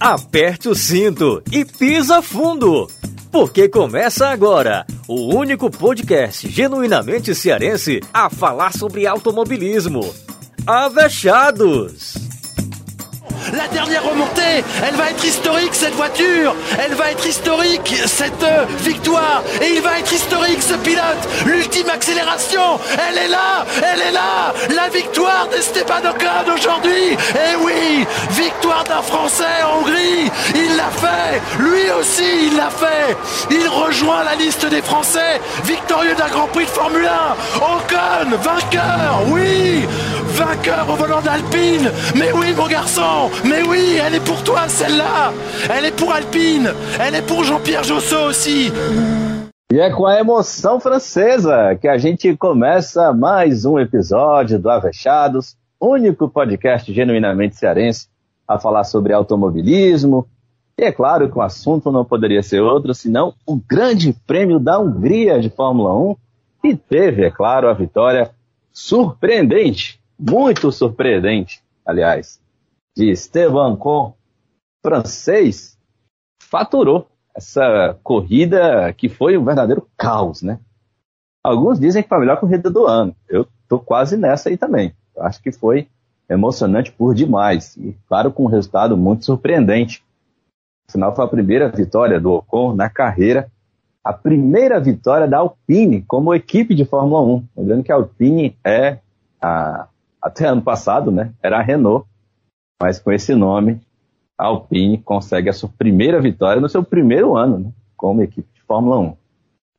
aperte o cinto e pisa fundo, porque começa agora o único podcast genuinamente cearense a falar sobre automobilismo. Avechados! La dernière remontée, elle va être historique cette voiture, elle va être historique cette euh, victoire, et il va être historique ce pilote, l'ultime accélération, elle est là, elle est là, la victoire d'Esteban Ocon aujourd'hui, et oui, victoire d'un Français en Hongrie, il l'a fait, lui aussi il l'a fait, il rejoint la liste des Français, victorieux d'un Grand Prix de Formule 1, Ocon, vainqueur, oui, vainqueur au volant d'Alpine, mais oui mon garçon, mais oui, elle est pour toi celle-là, elle est pour Alpine, elle est pour Jean-Pierre Jossot aussi. E é com a emoção francesa que a gente começa mais um episódio do Avechados, único podcast genuinamente cearense a falar sobre automobilismo. E é claro que o assunto não poderia ser outro senão o Grande Prêmio da Hungria de Fórmula 1, que teve, é claro, a vitória surpreendente, muito surpreendente, aliás, de Esteban Con, francês, faturou essa corrida que foi um verdadeiro caos, né? Alguns dizem que foi a melhor corrida do ano. Eu tô quase nessa aí também. Acho que foi emocionante por demais. E claro, com um resultado muito surpreendente. Afinal, foi a primeira vitória do Ocon na carreira. A primeira vitória da Alpine como equipe de Fórmula 1. Lembrando que a Alpine é, a, até ano passado, né? Era a Renault. Mas com esse nome, a Alpine consegue a sua primeira vitória no seu primeiro ano né, como equipe de Fórmula 1.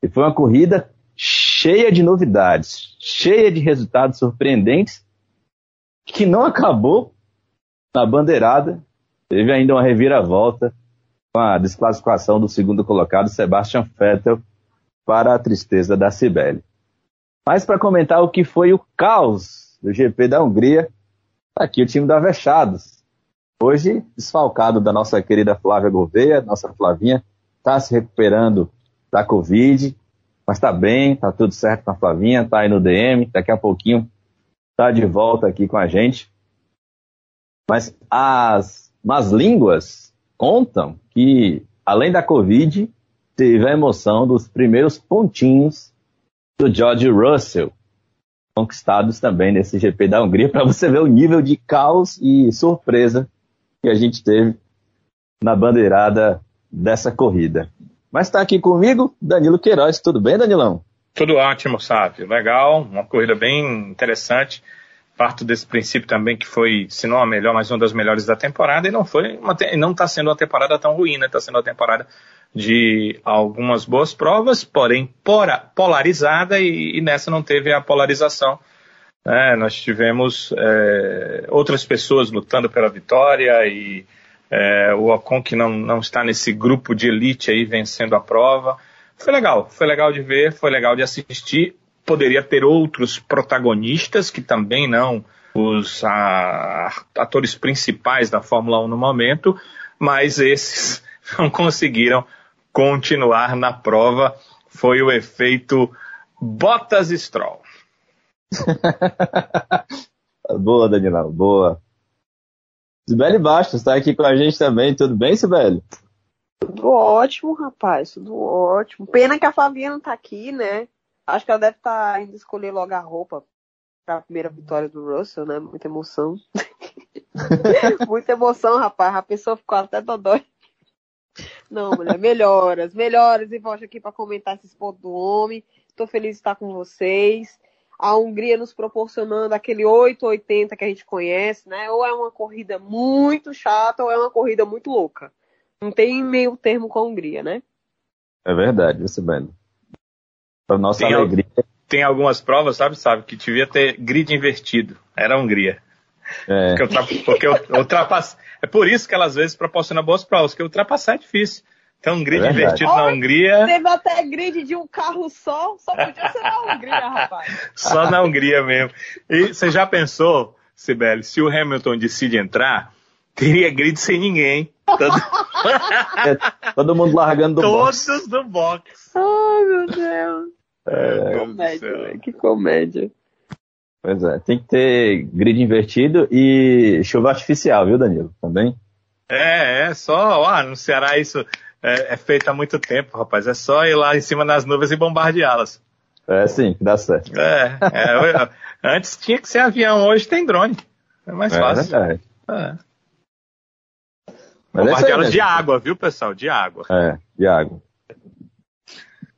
E foi uma corrida cheia de novidades, cheia de resultados surpreendentes, que não acabou na bandeirada. Teve ainda uma reviravolta com a desclassificação do segundo colocado, Sebastian Vettel, para a tristeza da Cibele. Mas para comentar o que foi o caos do GP da Hungria, tá aqui o time da Avechados. Hoje, desfalcado da nossa querida Flávia Gouveia, nossa Flavinha, está se recuperando da Covid, mas está bem, está tudo certo com a Flavinha, está aí no DM, daqui a pouquinho está de volta aqui com a gente. Mas as más línguas contam que, além da Covid, teve a emoção dos primeiros pontinhos do George Russell, conquistados também nesse GP da Hungria, para você ver o nível de caos e surpresa que a gente teve na bandeirada dessa corrida. Mas está aqui comigo Danilo Queiroz. Tudo bem, Danilão? Tudo ótimo, Sávio. Legal, uma corrida bem interessante. Parto desse princípio também que foi, se não a melhor, mas uma das melhores da temporada, e não foi, uma, não está sendo uma temporada tão ruim, né? Está sendo uma temporada de algumas boas provas, porém polarizada, e, e nessa não teve a polarização é, nós tivemos é, outras pessoas lutando pela vitória e é, o Ocon que não, não está nesse grupo de elite aí vencendo a prova. Foi legal, foi legal de ver, foi legal de assistir. Poderia ter outros protagonistas que também não os a, atores principais da Fórmula 1 no momento, mas esses não conseguiram continuar na prova. Foi o efeito Bottas Stroll. boa, Danilão, boa. Sibeli Bastos está aqui com a gente também. Tudo bem, Sibeli? Tudo ótimo, rapaz. Tudo ótimo. Pena que a Flavinha não tá aqui, né? Acho que ela deve estar tá indo escolher logo a roupa para a primeira vitória do Russell, né? Muita emoção. Muita emoção, rapaz. A pessoa ficou até dodói. Não, mulher, melhoras, melhoras. E volte aqui para comentar esses pontos do homem. Estou feliz de estar com vocês a Hungria nos proporcionando aquele 880 que a gente conhece, né? Ou é uma corrida muito chata ou é uma corrida muito louca. Não tem meio termo com a Hungria, né? É verdade, isso mesmo. Para nossa tem alegria. Al tem algumas provas, sabe, sabe, que devia ter grid invertido. Era a Hungria. É. Porque, ultra porque ultrapass... É por isso que ela às vezes proporciona boas provas, porque ultrapassar é difícil. Então, um grid é invertido na Hungria. Teve até grid de um carro só, só podia ser na Hungria, rapaz. Só na Hungria mesmo. E você já pensou, Sibeli, se o Hamilton decide entrar, teria grid sem ninguém. Todo, é, todo mundo largando do Todos box. Todos do box. Ai, meu Deus. É, comédia, que comédia. Pois é, tem que ter grid invertido e chuva artificial, viu, Danilo? Também. É, é só, ah, no Ceará isso é, é, feito há muito tempo, rapaz. É só ir lá em cima das nuvens e bombardeá-las. É, sim, dá certo. É, é antes tinha que ser avião, hoje tem drone. É mais é fácil. É, é. Bombardeá-las de água, viu, pessoal? De água. É, de água.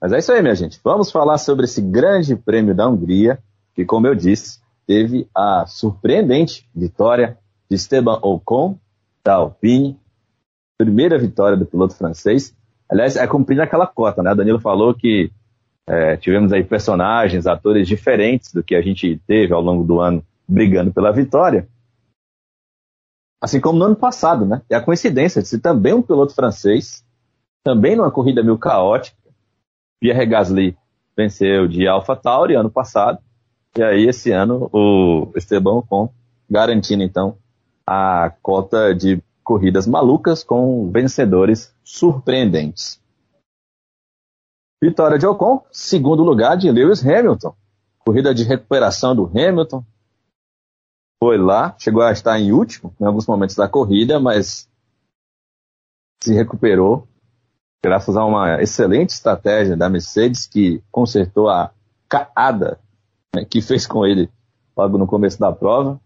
Mas é isso aí, minha gente. Vamos falar sobre esse grande prêmio da Hungria, que, como eu disse, teve a surpreendente vitória de Esteban Ocon, da Alpine. Primeira vitória do piloto francês. Aliás, é cumprindo aquela cota, né? Danilo falou que é, tivemos aí personagens, atores diferentes do que a gente teve ao longo do ano brigando pela vitória. Assim como no ano passado, né? É a coincidência de ser também um piloto francês, também numa corrida meio caótica. Pierre Gasly venceu de AlphaTauri ano passado, e aí esse ano o Esteban Ocon garantindo então a cota de corridas malucas com vencedores surpreendentes. Vitória de Ocon, segundo lugar de Lewis Hamilton. Corrida de recuperação do Hamilton. Foi lá, chegou a estar em último em alguns momentos da corrida, mas se recuperou graças a uma excelente estratégia da Mercedes que consertou a caada né, que fez com ele logo no começo da prova.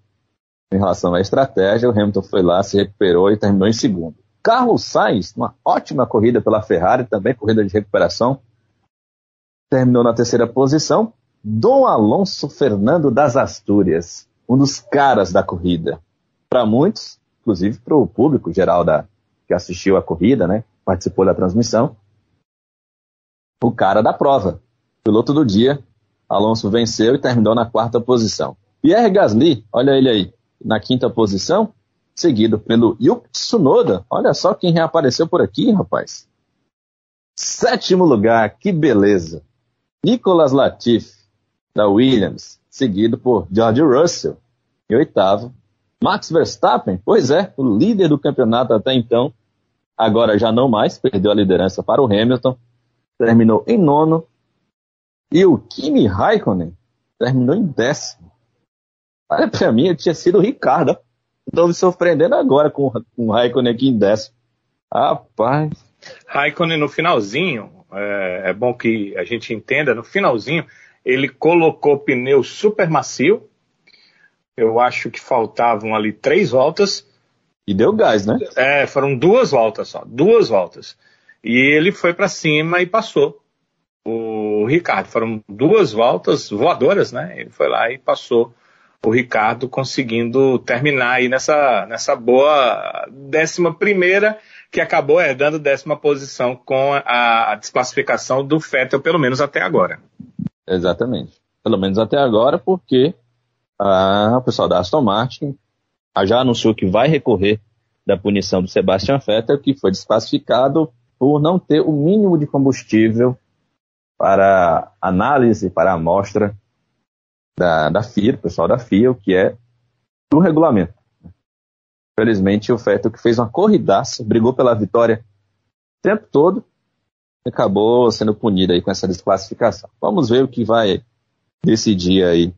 Em relação à estratégia, o Hamilton foi lá, se recuperou e terminou em segundo. Carlos Sainz, uma ótima corrida pela Ferrari, também corrida de recuperação, terminou na terceira posição. Dom Alonso Fernando das Astúrias, um dos caras da corrida. Para muitos, inclusive para o público geral da, que assistiu a corrida, né, participou da transmissão, o cara da prova. Piloto do dia, Alonso venceu e terminou na quarta posição. Pierre Gasly, olha ele aí, na quinta posição, seguido pelo Yuki Tsunoda. Olha só quem reapareceu por aqui, rapaz. Sétimo lugar, que beleza. Nicolas Latifi, da Williams, seguido por George Russell. E oitavo, Max Verstappen, pois é, o líder do campeonato até então, agora já não mais, perdeu a liderança para o Hamilton, terminou em nono. E o Kimi Raikkonen terminou em décimo. Olha, para mim, tinha sido o Ricardo. Estou me surpreendendo agora com, com o Raikkonen aqui em décimo. Rapaz. Raikkonen no finalzinho, é, é, bom que a gente entenda, no finalzinho, ele colocou pneu super macio. Eu acho que faltavam ali três voltas. E deu gás, né? É, foram duas voltas só, duas voltas. E ele foi para cima e passou. O Ricardo, foram duas voltas voadoras, né? Ele foi lá e passou o Ricardo conseguindo terminar aí nessa, nessa boa décima primeira que acabou herdando décima posição com a, a desclassificação do Vettel, pelo menos até agora. Exatamente. Pelo menos até agora, porque a, o pessoal da Aston Martin já anunciou que vai recorrer da punição do Sebastian Vettel, que foi desclassificado por não ter o mínimo de combustível para análise, para amostra da, da FIA, o pessoal da FIA, o que é do regulamento. Felizmente, o Vettel que fez uma corridaça, brigou pela vitória o tempo todo, acabou sendo punido aí com essa desclassificação. Vamos ver o que vai decidir aí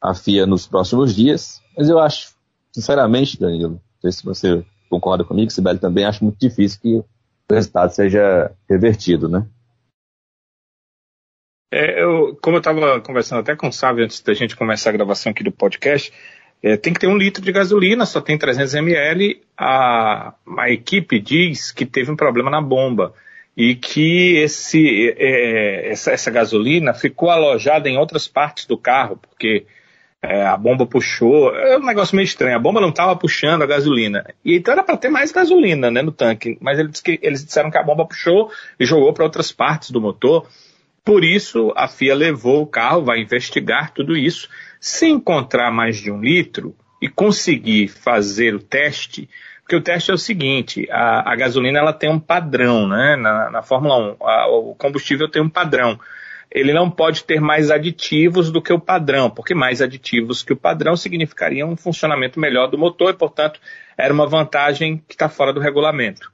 a FIA nos próximos dias, mas eu acho, sinceramente, Danilo, não sei se você concorda comigo, Sibeli também, acho muito difícil que o resultado seja revertido, né? É, eu, como eu estava conversando até com o Sávio antes da gente começar a gravação aqui do podcast, é, tem que ter um litro de gasolina, só tem 300 ml. A, a equipe diz que teve um problema na bomba e que esse, é, essa, essa, gasolina ficou alojada em outras partes do carro, porque é, a bomba puxou. É um negócio meio estranho. A bomba não estava puxando a gasolina. E então era para ter mais gasolina né, no tanque. Mas eles, eles disseram que a bomba puxou e jogou para outras partes do motor. Por isso, a FIA levou o carro, vai investigar tudo isso se encontrar mais de um litro e conseguir fazer o teste, porque o teste é o seguinte, a, a gasolina ela tem um padrão, né? Na, na Fórmula 1, a, o combustível tem um padrão. Ele não pode ter mais aditivos do que o padrão, porque mais aditivos que o padrão significaria um funcionamento melhor do motor e, portanto, era uma vantagem que está fora do regulamento.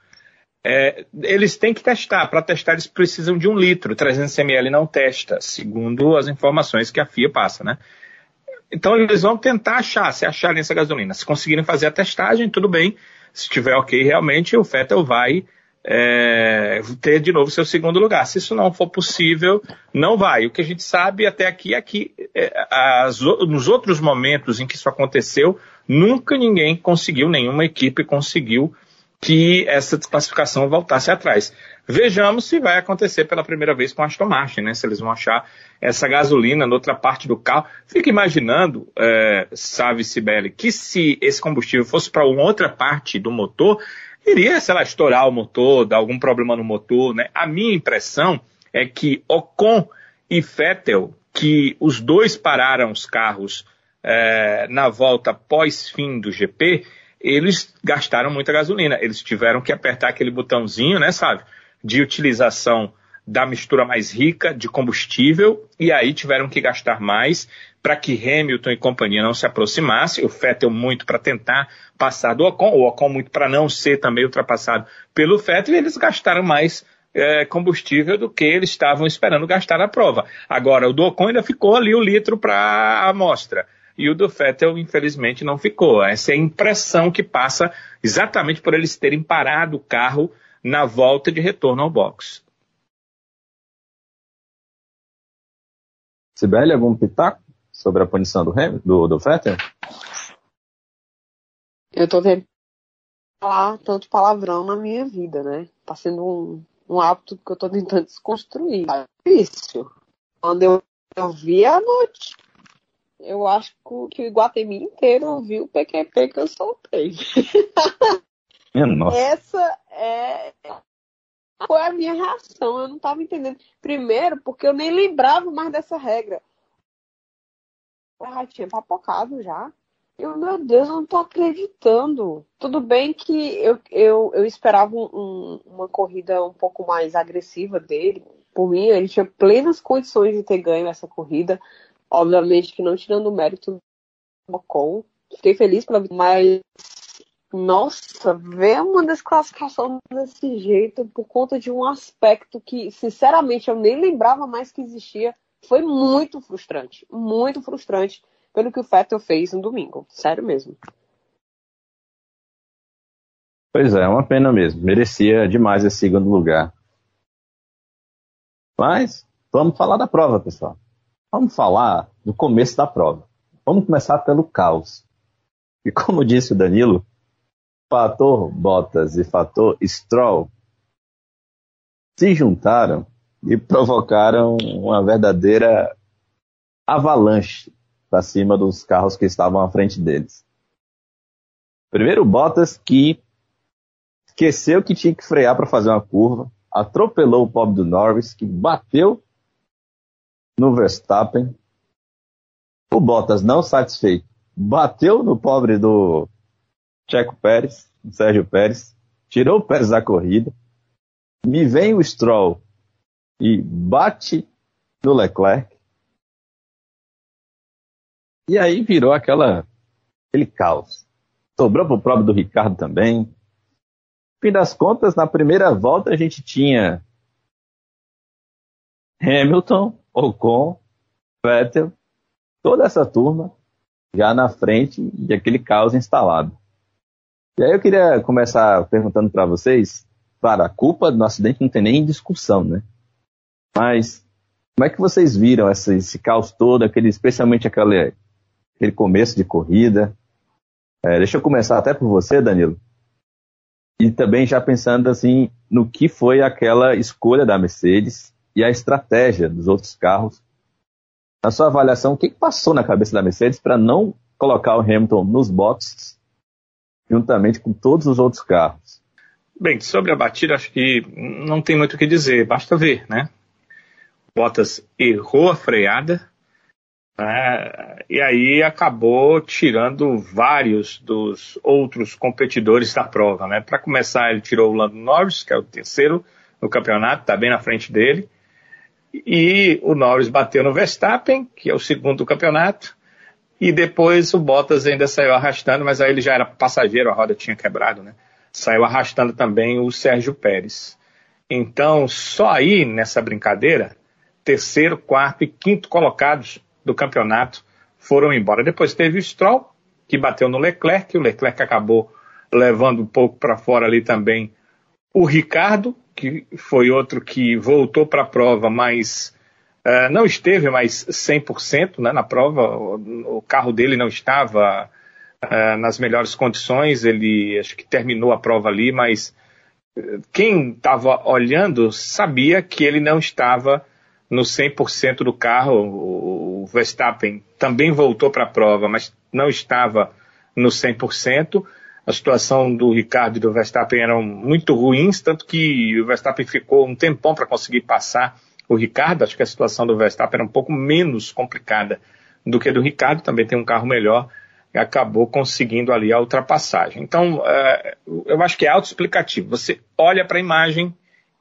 É, eles têm que testar. Para testar, eles precisam de um litro. 300 ml não testa, segundo as informações que a FIA passa, né? Então eles vão tentar achar, se acharem essa gasolina. Se conseguirem fazer a testagem, tudo bem. Se estiver ok, realmente o Vettel vai é, ter de novo seu segundo lugar. Se isso não for possível, não vai. O que a gente sabe até aqui é que é, as, nos outros momentos em que isso aconteceu, nunca ninguém conseguiu, nenhuma equipe conseguiu que essa desclassificação voltasse atrás. Vejamos se vai acontecer pela primeira vez com a Aston Martin, né? Se eles vão achar essa gasolina na outra parte do carro. Fica imaginando, é, sabe, Sibeli, que se esse combustível fosse para uma outra parte do motor, iria, sei lá, estourar o motor, dar algum problema no motor, né? A minha impressão é que Ocon e Vettel, que os dois pararam os carros é, na volta pós-fim do GP, eles gastaram muita gasolina. Eles tiveram que apertar aquele botãozinho, né, sabe? De utilização da mistura mais rica de combustível e aí tiveram que gastar mais para que Hamilton e companhia não se aproximasse, o Vettel muito para tentar passar do Ocon, o Ocon muito para não ser também ultrapassado pelo Vettel e eles gastaram mais é, combustível do que eles estavam esperando gastar na prova. Agora, o do Ocon ainda ficou ali o litro para a amostra e o do Vettel, infelizmente, não ficou. Essa é a impressão que passa exatamente por eles terem parado o carro na volta de retorno ao box. Sibeli, algum pitaco sobre a punição do, do, do Vettel? Eu tô tentando falar tanto palavrão na minha vida, né? Tá sendo um, um hábito que eu tô tentando desconstruir. Tá difícil. Quando eu, eu vi a noite eu acho que o Iguatemi inteiro viu o PQP que eu soltei. Nossa. Essa é foi a minha reação. Eu não estava entendendo. Primeiro, porque eu nem lembrava mais dessa regra. Já tinha papocado já. Eu, meu Deus, eu não tô acreditando. Tudo bem que eu, eu, eu esperava um, uma corrida um pouco mais agressiva dele. Por mim, ele tinha plenas condições de ter ganho essa corrida. Obviamente que não tirando o mérito do Ocon. Fiquei feliz pela mas nossa, ver uma desclassificação desse jeito por conta de um aspecto que, sinceramente, eu nem lembrava mais que existia, foi muito frustrante. Muito frustrante pelo que o Vettel fez no domingo. Sério mesmo. Pois é, é uma pena mesmo. Merecia demais esse segundo lugar. Mas, vamos falar da prova, pessoal. Vamos falar do começo da prova. Vamos começar pelo caos. E como disse o Danilo, fator Bottas e fator Stroll se juntaram e provocaram uma verdadeira avalanche para cima dos carros que estavam à frente deles. Primeiro Bottas que esqueceu que tinha que frear para fazer uma curva, atropelou o pobre do Norris, que bateu no Verstappen. O Bottas, não satisfeito, bateu no pobre do Checo Pérez, Sérgio Pérez, tirou o Pérez da corrida. Me vem o Stroll e bate no Leclerc. E aí virou aquela, aquele caos. Sobrou pro próprio do Ricardo também. No fim das contas, na primeira volta a gente tinha Hamilton, Ocon, Vettel, toda essa turma já na frente de aquele caos instalado. E aí eu queria começar perguntando para vocês, claro, a culpa do acidente não tem nem discussão, né? Mas como é que vocês viram essa, esse caos todo, aquele, especialmente aquele, aquele começo de corrida? É, deixa eu começar até por você, Danilo. E também já pensando assim no que foi aquela escolha da Mercedes e a estratégia dos outros carros. Na sua avaliação, o que passou na cabeça da Mercedes para não colocar o Hamilton nos boxes juntamente com todos os outros carros? Bem, sobre a batida, acho que não tem muito o que dizer, basta ver, né? Bottas errou a freada né? e aí acabou tirando vários dos outros competidores da prova, né? Para começar, ele tirou o Lando Norris, que é o terceiro no campeonato, está bem na frente dele. E o Norris bateu no Verstappen, que é o segundo do campeonato, e depois o Bottas ainda saiu arrastando, mas aí ele já era passageiro, a roda tinha quebrado, né? Saiu arrastando também o Sérgio Pérez. Então, só aí nessa brincadeira, terceiro, quarto e quinto colocados do campeonato foram embora. Depois teve o Stroll, que bateu no Leclerc, o Leclerc acabou levando um pouco para fora ali também o Ricardo, que foi outro que voltou para a prova, mas uh, não esteve mais 100% né, na prova, o, o, carro dele não estava uh, nas melhores condições, ele acho que terminou a prova ali, mas quem estava olhando sabia que ele não estava no 100% do carro. O Verstappen também voltou para a prova, mas não estava no 100%. A situação do Ricardo e do Verstappen eram muito ruins, tanto que o Verstappen ficou um tempão para conseguir passar o Ricardo. Acho que a situação do Verstappen era um pouco menos complicada do que a do Ricardo, também tem um carro melhor e acabou conseguindo ali a ultrapassagem. Então, é, eu acho que é autoexplicativo. Você olha para a imagem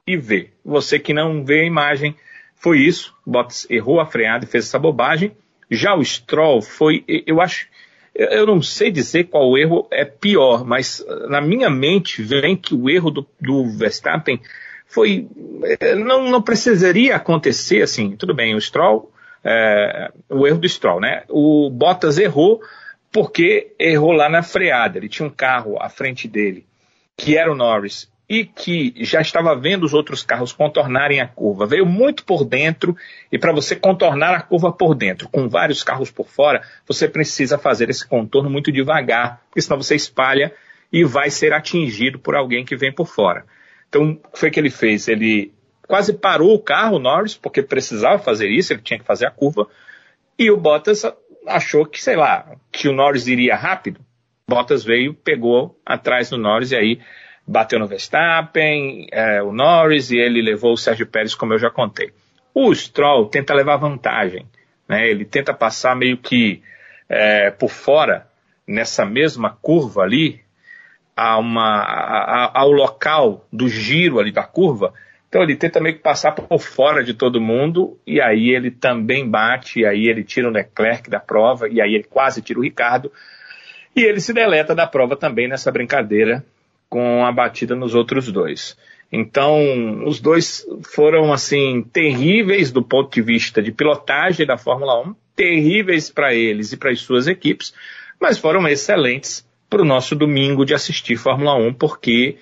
e vê. Você que não vê a imagem, foi isso. Bottas errou a freada e fez essa bobagem. Já o Stroll foi, eu acho, eu não sei dizer qual erro é pior, mas na minha mente vem que o erro do, do Verstappen foi, não, não precisaria acontecer assim. Tudo bem, o Stroll, é, o erro do Stroll, né? O Bottas errou porque errou lá na freada. Ele tinha um carro à frente dele, que era o Norris, e que já estava vendo os outros carros contornarem a curva. Veio muito por dentro, e para você contornar a curva por dentro, com vários carros por fora, você precisa fazer esse contorno muito devagar, porque senão você espalha e vai ser atingido por alguém que vem por fora. Então, o que foi que ele fez? Ele quase parou o carro, Norris, porque precisava fazer isso, ele tinha que fazer a curva, e o Bottas achou que, sei lá, que o Norris iria rápido. Bottas veio, pegou atrás do Norris e aí bateu no Verstappen, é, o Norris, e ele levou o Sérgio Pérez, como eu já contei. O Stroll tenta levar vantagem, né? ele tenta passar meio que é, por fora, nessa mesma curva ali, a uma, a, ao local do giro ali da curva, então ele tenta meio que passar por fora de todo mundo, e aí ele também bate, e aí ele tira o Leclerc da prova, e aí ele quase tira o Ricardo, e ele se deleta da prova também nessa brincadeira com a batida nos outros dois. Então, os dois foram, assim, terríveis do ponto de vista de pilotagem da Fórmula 1, terríveis para eles e para as suas equipes, mas foram excelentes para o nosso domingo de assistir Fórmula 1, porque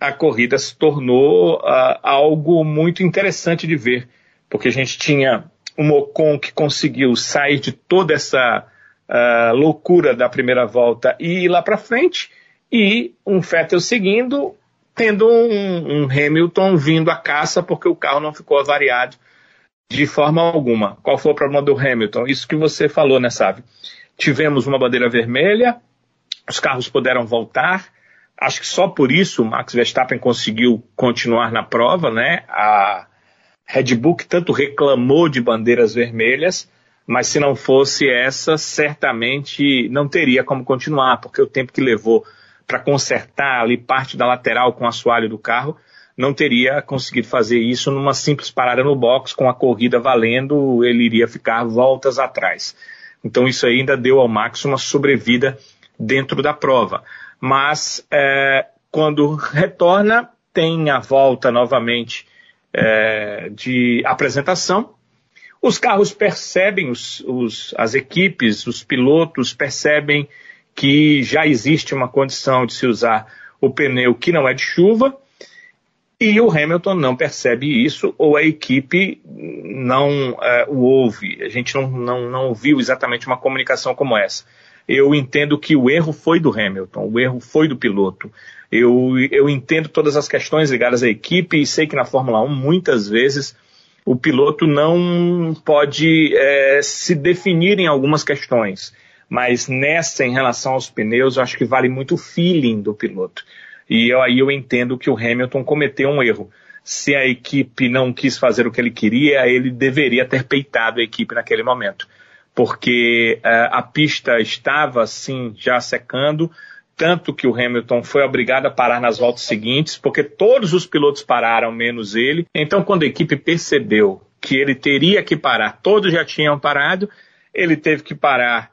a corrida se tornou uh, algo muito interessante de ver, porque a gente tinha um Ocon que conseguiu sair de toda essa uh, loucura da primeira volta e ir lá para frente, e um Vettel seguindo, tendo um, um, Hamilton vindo à caça porque o carro não ficou avariado de forma alguma. Qual foi o problema do Hamilton? Isso que você falou, né, sabe? Tivemos uma bandeira vermelha, os carros puderam voltar, Acho que só por isso o Max Verstappen conseguiu continuar na prova, né? A Red Bull que tanto reclamou de bandeiras vermelhas, mas se não fosse essa, certamente não teria como continuar, porque o tempo que levou para consertar ali parte da lateral com o assoalho do carro, não teria conseguido fazer isso numa simples parada no box, com a corrida valendo, ele iria ficar voltas atrás. Então isso ainda deu ao Max uma sobrevida dentro da prova mas é, quando retorna, tem a volta novamente é, de apresentação. Os carros percebem, os, os, as equipes, os pilotos percebem que já existe uma condição de se usar o pneu que não é de chuva, e o Hamilton não percebe isso, ou a equipe não é, o ouve. A gente não, não, não ouviu exatamente uma comunicação como essa eu entendo que o erro foi do Hamilton, o erro foi do piloto. Eu, eu entendo todas as questões ligadas à equipe e sei que na Fórmula 1 muitas vezes o piloto não pode é, se definir em algumas questões. Mas nessa, em relação aos pneus, eu acho que vale muito o feeling do piloto. E eu, aí eu entendo que o Hamilton cometeu um erro. Se a equipe não quis fazer o que ele queria, ele deveria ter peitado a equipe naquele momento porque uh, a pista estava assim já secando, tanto que o Hamilton foi obrigado a parar nas voltas seguintes, porque todos os pilotos pararam, menos ele. Então, quando a equipe percebeu que ele teria que parar, todos já tinham parado, ele teve que parar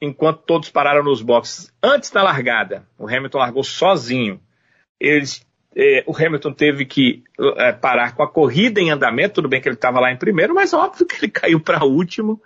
enquanto todos pararam nos boxes antes da largada. O Hamilton largou sozinho. Eles, eh, o Hamilton teve que eh, parar com a corrida em andamento. Tudo bem que ele estava lá em primeiro, mas óbvio que ele caiu para último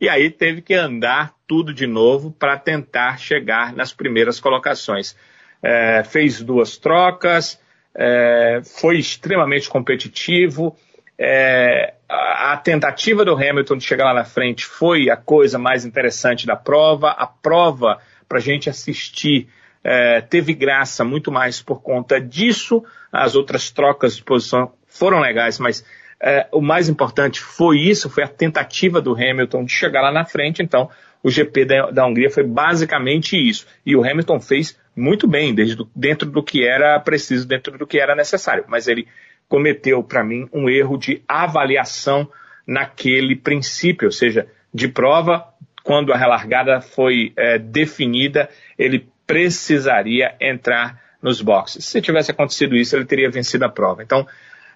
e aí teve que andar tudo de novo para tentar chegar nas primeiras colocações. É, fez duas trocas, é, foi extremamente competitivo. É, a, tentativa do Hamilton de chegar lá na frente foi a coisa mais interessante da prova. A prova, para a gente assistir, é, teve graça muito mais por conta disso. As outras trocas de posição foram legais, mas é, o mais importante foi isso, foi a tentativa do Hamilton de chegar lá na frente. Então, o GP da, da Hungria foi basicamente isso. E o Hamilton fez muito bem, desde do, dentro do que era preciso, dentro do que era necessário. Mas ele cometeu, para mim, um erro de avaliação naquele princípio, ou seja, de prova, quando a relargada foi é, definida, ele precisaria entrar nos boxes. Se tivesse acontecido isso, ele teria vencido a prova. Então,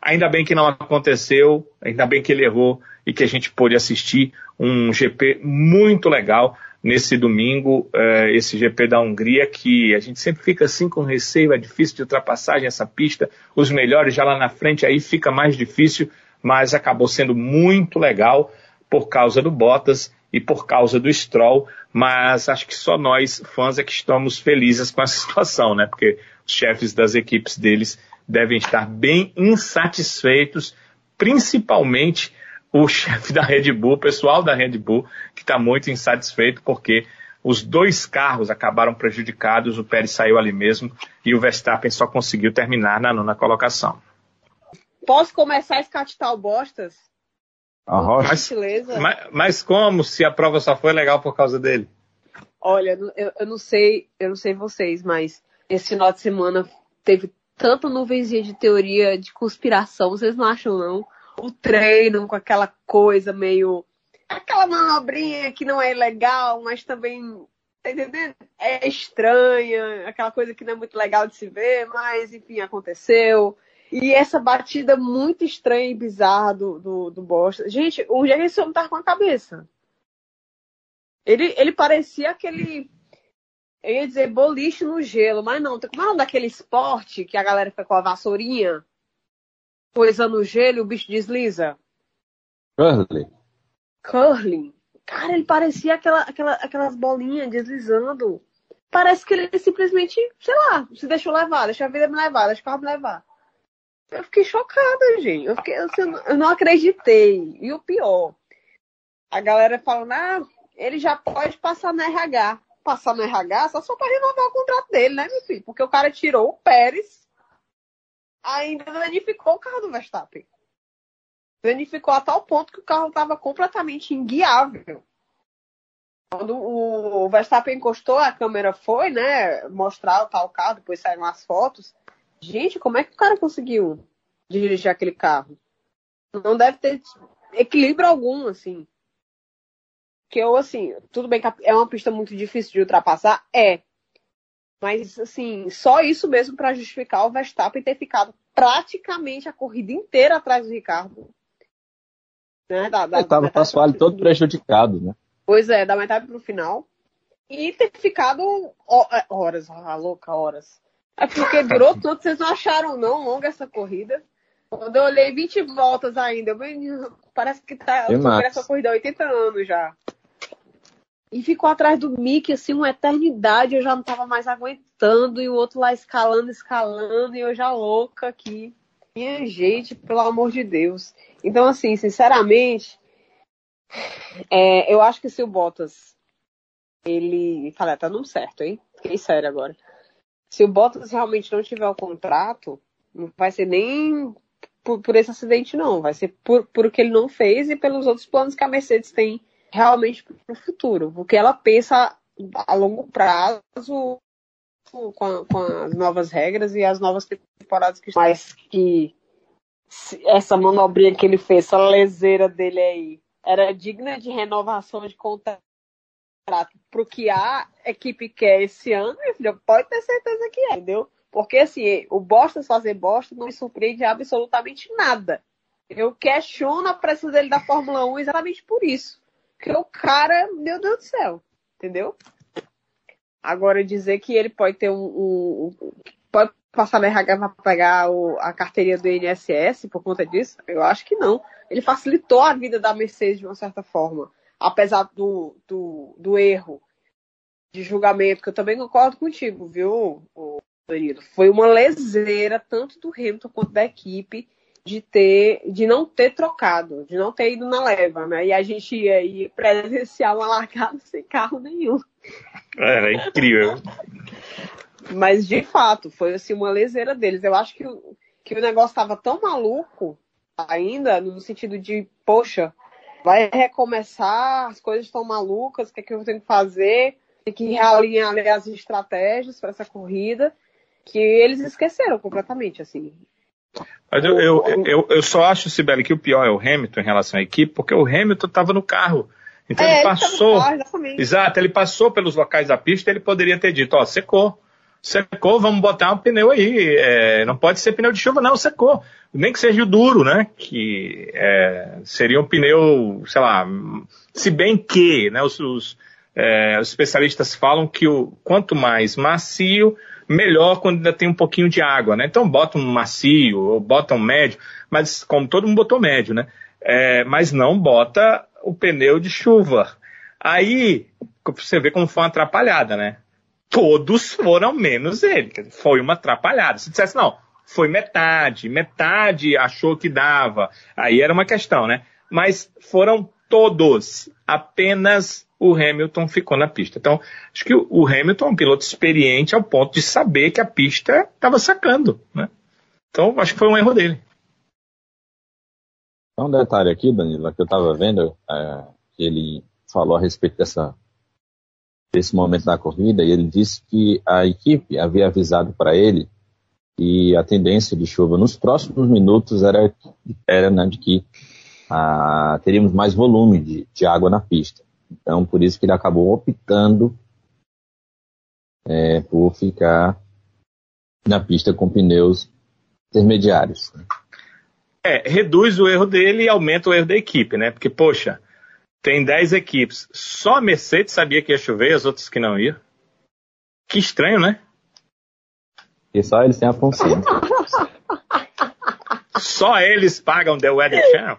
ainda bem que não aconteceu, ainda bem que ele errou e que a gente pôde assistir um GP muito legal nesse domingo, uh, esse GP da Hungria, que a gente sempre fica assim com receio, é difícil de ultrapassagem essa pista, os melhores já lá na frente, aí fica mais difícil, mas acabou sendo muito legal por causa do Bottas e por causa do Stroll, mas acho que só nós, fãs, é que estamos felizes com essa situação, né? Porque os chefes das equipes deles devem estar bem insatisfeitos, principalmente o chefe da Red Bull, o pessoal da Red Bull, que está muito insatisfeito porque os dois carros acabaram prejudicados, o Pérez saiu ali mesmo e o Verstappen só conseguiu terminar na nona colocação. Posso começar a escatitar o Bostas? Mas, mas, mas, como se a prova só foi legal por causa dele? Olha, eu, eu, não sei, eu não sei vocês, mas esse final de semana teve tanta nuvenzinha de teoria de conspiração, vocês não acham não? O treino com aquela coisa meio. aquela manobrinha que não é legal, mas também. Tá entendendo? É estranha, aquela coisa que não é muito legal de se ver, mas enfim, aconteceu. E essa batida muito estranha e bizarra do, do, do Bosta. Gente, o Gerson tá com a cabeça. Ele, ele parecia aquele. Eu ia dizer boliche no gelo, mas não. Como é um daquele esporte que a galera fica com a vassourinha? Coisa no gelo e o bicho desliza? Curling. Curling. Cara, ele parecia aquela, aquela, aquelas bolinhas deslizando. Parece que ele simplesmente, sei lá, se deixou levar, deixa a vida me levar, deixa o carro me levar. Eu fiquei chocada, gente. Eu, fiquei, assim, eu não acreditei. E o pior, a galera falando, ah, ele já pode passar no RH. Passar no RH só, só para renovar o contrato dele, né, meu filho? Porque o cara tirou o Pérez ainda danificou o carro do Verstappen. Danificou a tal ponto que o carro estava completamente inguiável. Quando o Verstappen encostou, a câmera foi, né, mostrar o tal carro, depois saíram as fotos. Gente, como é que o cara conseguiu dirigir aquele carro? Não deve ter equilíbrio algum, assim. Que eu, assim, tudo bem que é uma pista muito difícil de ultrapassar, é. Mas, assim, só isso mesmo para justificar o Verstappen ter ficado praticamente a corrida inteira atrás do Ricardo. Né? Da, da, Estava o Pasquale todo prejudicado, né? Pois é, da metade pro final. E ter ficado é, horas, ah, louca, horas. É porque durou tanto, vocês não acharam não longa essa corrida? Quando eu olhei 20 voltas ainda, eu, parece que tá, essa corrida há 80 anos já. E ficou atrás do Mickey, assim, uma eternidade. Eu já não tava mais aguentando. E o outro lá escalando, escalando. E eu já louca aqui. Minha gente, pelo amor de Deus. Então, assim, sinceramente, é, eu acho que se o Bottas, ele. Falei, tá dando certo, hein? Fiquei sério agora. Se o Bottas realmente não tiver o contrato, não vai ser nem por, por esse acidente, não. Vai ser por, por o que ele não fez e pelos outros planos que a Mercedes tem realmente para o futuro, porque ela pensa a longo prazo com, a, com, as novas regras e as novas temporadas que mas que essa manobrinha que ele fez, essa leseira dele aí, era digna de renovação de contrato pro que a equipe quer esse ano, filho, pode ter certeza que é, entendeu? Porque assim, o Boston fazer Boston não me surpreende absolutamente nada. Eu questiono a presença dele da Fórmula 1 exatamente por isso. Porque o cara, meu Deus do céu, entendeu? Agora dizer que ele pode ter um. um, pode passar na RH para pegar o, a carteirinha do INSS por conta disso? Eu acho que não. Ele facilitou a vida da Mercedes de uma certa forma. apesar do, do, do erro de julgamento, que eu também concordo contigo, viu, Danilo? Foi uma leseira tanto do Hamilton quanto da equipe de ter, de não ter trocado, de não ter ido na leva, né? E a gente ia, ia presenciar uma largada sem carro nenhum. Era incrível. Mas de fato, foi assim uma leseira deles. Eu acho que, que o negócio estava tão maluco ainda, no sentido de, poxa, vai recomeçar, as coisas estão malucas, o que, é que eu tenho que fazer? Tem que realinhar as estratégias para essa corrida, que eles esqueceram completamente, assim. Mas eu, eu, eu, eu só acho, Sibeli, que o pior é o Hamilton em relação à equipe, porque o Hamilton estava no carro. Então é, ele passou. Ele carro, exato, ele passou pelos locais da pista, ele poderia ter dito, ó, secou. Secou, vamos botar um pneu aí. É, não pode ser pneu de chuva, não, secou. Nem que seja o duro, né? Que é, seria um pneu, sei lá, se bem que, né, os, os, é, os especialistas falam que o quanto mais macio, melhor quando ainda tem um pouquinho de água, né? Então bota um macio ou bota um médio, mas como todo mundo botou médio, né? É, mas não bota o pneu de chuva. Aí você vê como foi uma atrapalhada, né? Todos foram menos ele. Foi uma atrapalhada. Se dissesse, não, foi metade, metade achou que dava, aí era uma questão, né? Mas foram todos, apenas o Hamilton ficou na pista. Então, acho que o Hamilton é um piloto experiente ao ponto de saber que a pista estava sacando, né? Então, acho que foi um erro dele. Um detalhe aqui, Danilo, que eu estava vendo, é, que ele falou a respeito dessa, desse momento da corrida, e ele disse que a equipe havia avisado para ele que a tendência de chuva nos próximos minutos era, era né, de que ah, teríamos mais volume de, de água na pista. Então, por isso que ele acabou optando é, por ficar na pista com pneus intermediários. É, reduz o erro dele e aumenta o erro da equipe, né? Porque, poxa, tem 10 equipes. Só a Mercedes sabia que ia chover, as outras que não iam. Que estranho, né? E só eles têm a função. só eles pagam The Weather Channel?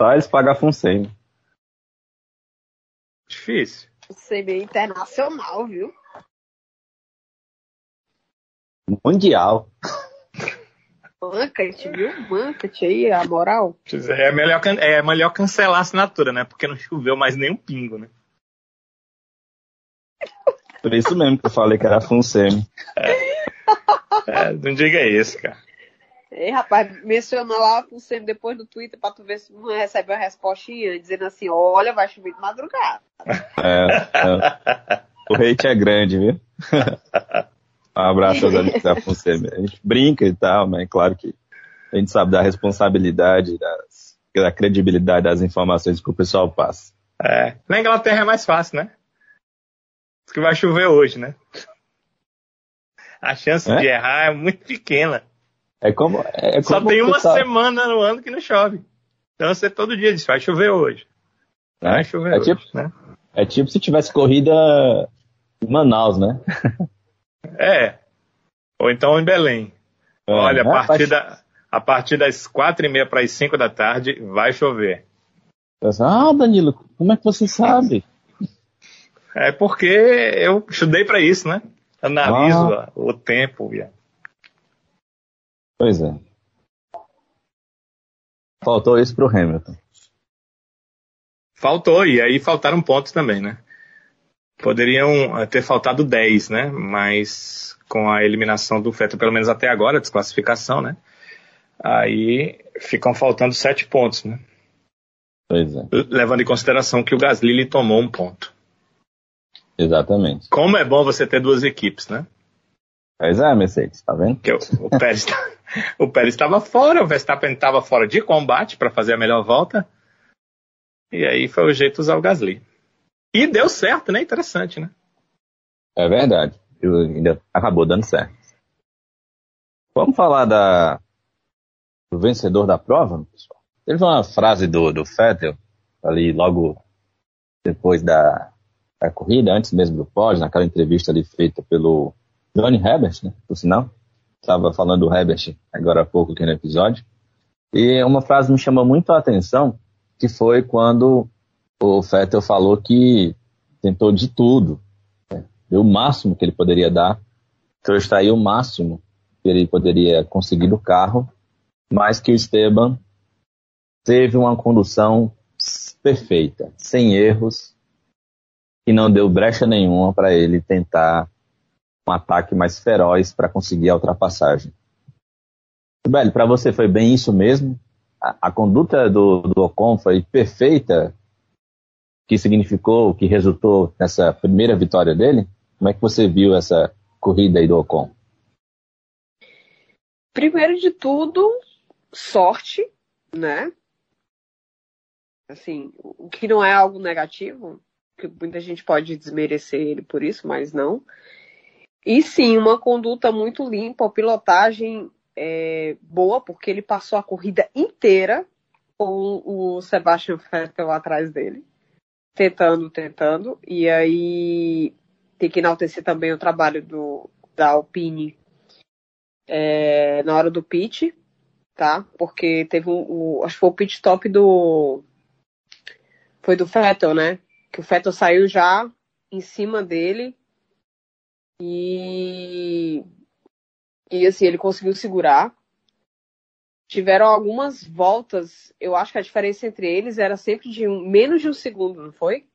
Só eles pagam a função. Difícil. Meio internacional, viu? Mundial. Manca-te, viu? Manca-te aí, a moral. É melhor, é melhor cancelar a assinatura, né? Porque não choveu mais nem um pingo, né? Por isso mesmo que eu falei que era Funsemi. É. é, não diga isso, cara. Ei, rapaz, menciona lá o Sem depois do Twitter pra tu ver se não recebe uma respostinha dizendo assim, olha, vai chover de madrugada. É, é. O hate é grande, viu? Um abraço aos amigos da Funsem. A gente brinca e tal, mas é claro que a gente sabe da responsabilidade, das, da credibilidade das informações que o pessoal passa. É. Na Inglaterra é mais fácil, né? Porque vai chover hoje, né? A chance é? de errar é muito pequena. É como. É como Só tem uma semana no ano que não chove. Então você todo dia diz, vai chover hoje. É? Vai chover é hoje, tipo, né? É tipo se tivesse corrida em Manaus, né? é. Ou então em Belém. É, Olha, a né? partir, da, a partir das quatro e meia para as cinco da tarde vai chover. Ah, Danilo, como é que você sabe? É porque eu estudei para isso, né? Analiso ah. o tempo. Yeah. Pois é. Faltou isso pro Hamilton. Faltou, e aí faltaram pontos também, né? Poderiam eh, ter faltado 10, né? Mas com a eliminação do Vettel, pelo menos até agora, a desclassificação, né? Aí ficam faltando 7 pontos, né? Pois é. Levando em consideração que o Gasly tomou um ponto. Exatamente. Como é bom você ter duas equipes, né? Pois é, Mercedes, tá vendo? Que o, o Pérez tá, o Pérez estava fora, o Verstappen estava fora de combate para fazer a melhor volta. E aí foi o jeito de usar o Gasly. E deu certo, né? Interessante, né? É verdade. Acabou dando certo. Vamos falar da, do vencedor da prova, pessoal? Teve uma frase do, do Vettel, ali logo depois da, da corrida, antes mesmo do pódio, naquela entrevista ali feita pelo Johnny Herbert, né, por sinal. Estava falando do Herbert agora há pouco aqui no episódio. E uma frase me chamou muito a atenção, que foi quando o Vettel falou que tentou de tudo, né? deu o máximo que ele poderia dar, então extraiu o máximo que ele poderia conseguir do carro, mas que o Esteban teve uma condução perfeita, sem erros, e não deu brecha nenhuma para ele tentar um ataque mais feroz para conseguir a ultrapassagem. Velho, para você foi bem isso mesmo? A, a conduta do, do Ocon foi perfeita, que significou, que resultou nessa primeira vitória dele? Como é que você viu essa corrida aí do Ocon? Primeiro de tudo, sorte, né? Assim, o que não é algo negativo, que muita gente pode desmerecer ele por isso, mas não. E sim, uma conduta muito limpa, pilotagem é, boa, porque ele passou a corrida inteira com o Sebastian Vettel atrás dele, tentando, tentando. E aí tem que enaltecer também o trabalho do, da Alpine é, na hora do pit, tá? Porque teve um, o, acho que foi o pit stop do foi do Vettel, né? Que o Vettel saiu já em cima dele e e assim ele conseguiu segurar. Tiveram algumas voltas, eu acho que a diferença entre eles era sempre de um, menos de um segundo, não foi?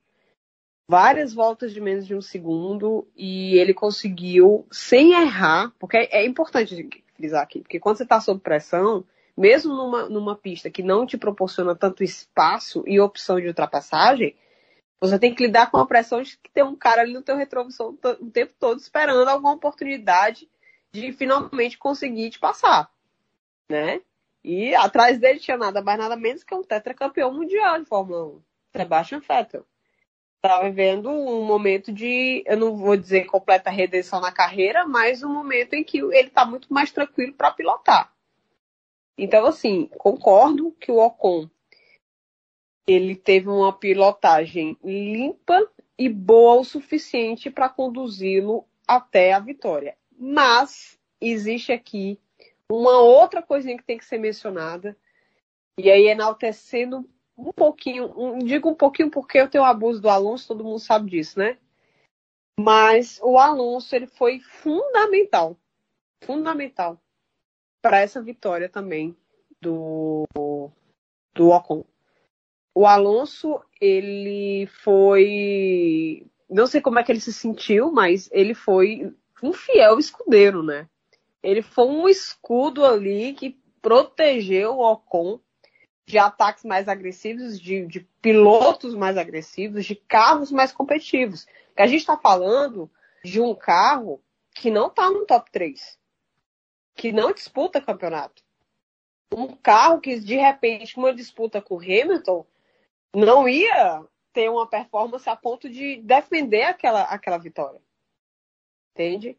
Várias voltas de menos de um segundo e ele conseguiu, sem errar, porque é, é importante frisar aqui, porque quando você está sob pressão, mesmo numa, numa pista que não te proporciona tanto espaço e opção de ultrapassagem, você tem que lidar com a pressão de que tem um cara ali no teu retrovisor o tempo todo esperando alguma oportunidade de finalmente conseguir te passar, né? E atrás dele tinha nada mais nada menos que um tetracampeão mundial de Fórmula 1, Sebastian Vettel. Estava vivendo um momento de, eu não vou dizer completa redenção na carreira, mas um momento em que ele está muito mais tranquilo para pilotar. Então, assim, concordo que o Ocon ele teve uma pilotagem limpa e boa o suficiente para conduzi-lo até a vitória. Mas existe aqui uma outra coisinha que tem que ser mencionada, e aí enaltecendo um pouquinho, um, digo um pouquinho porque eu tenho o abuso do Alonso, todo mundo sabe disso, né? Mas o Alonso ele foi fundamental, fundamental para essa vitória também do, do Ocon. O Alonso, ele foi. Não sei como é que ele se sentiu, mas ele foi um fiel escudeiro, né? Ele foi um escudo ali que protegeu o Ocon de ataques mais agressivos, de, de pilotos mais agressivos, de carros mais competitivos. Que a gente está falando de um carro que não está no top 3 que não disputa campeonato. Um carro que, de repente, uma disputa com o Hamilton, não ia ter uma performance a ponto de defender aquela, aquela vitória. Entende?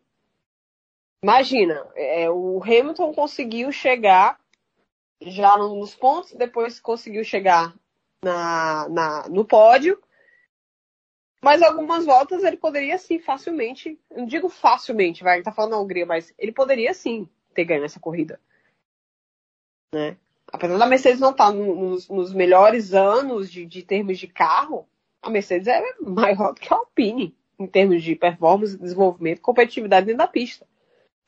Imagina, é, o Hamilton conseguiu chegar já nos pontos, depois conseguiu chegar na, na, no pódio, mas algumas voltas ele poderia sim facilmente, não digo facilmente, vai, tá falando na Hungria, mas ele poderia sim ter ganho essa corrida. Né? Apesar da Mercedes não estar tá nos, nos, melhores anos de, de termos de carro, a Mercedes é maior do que a Alpine em termos de performance, desenvolvimento, competitividade dentro da pista.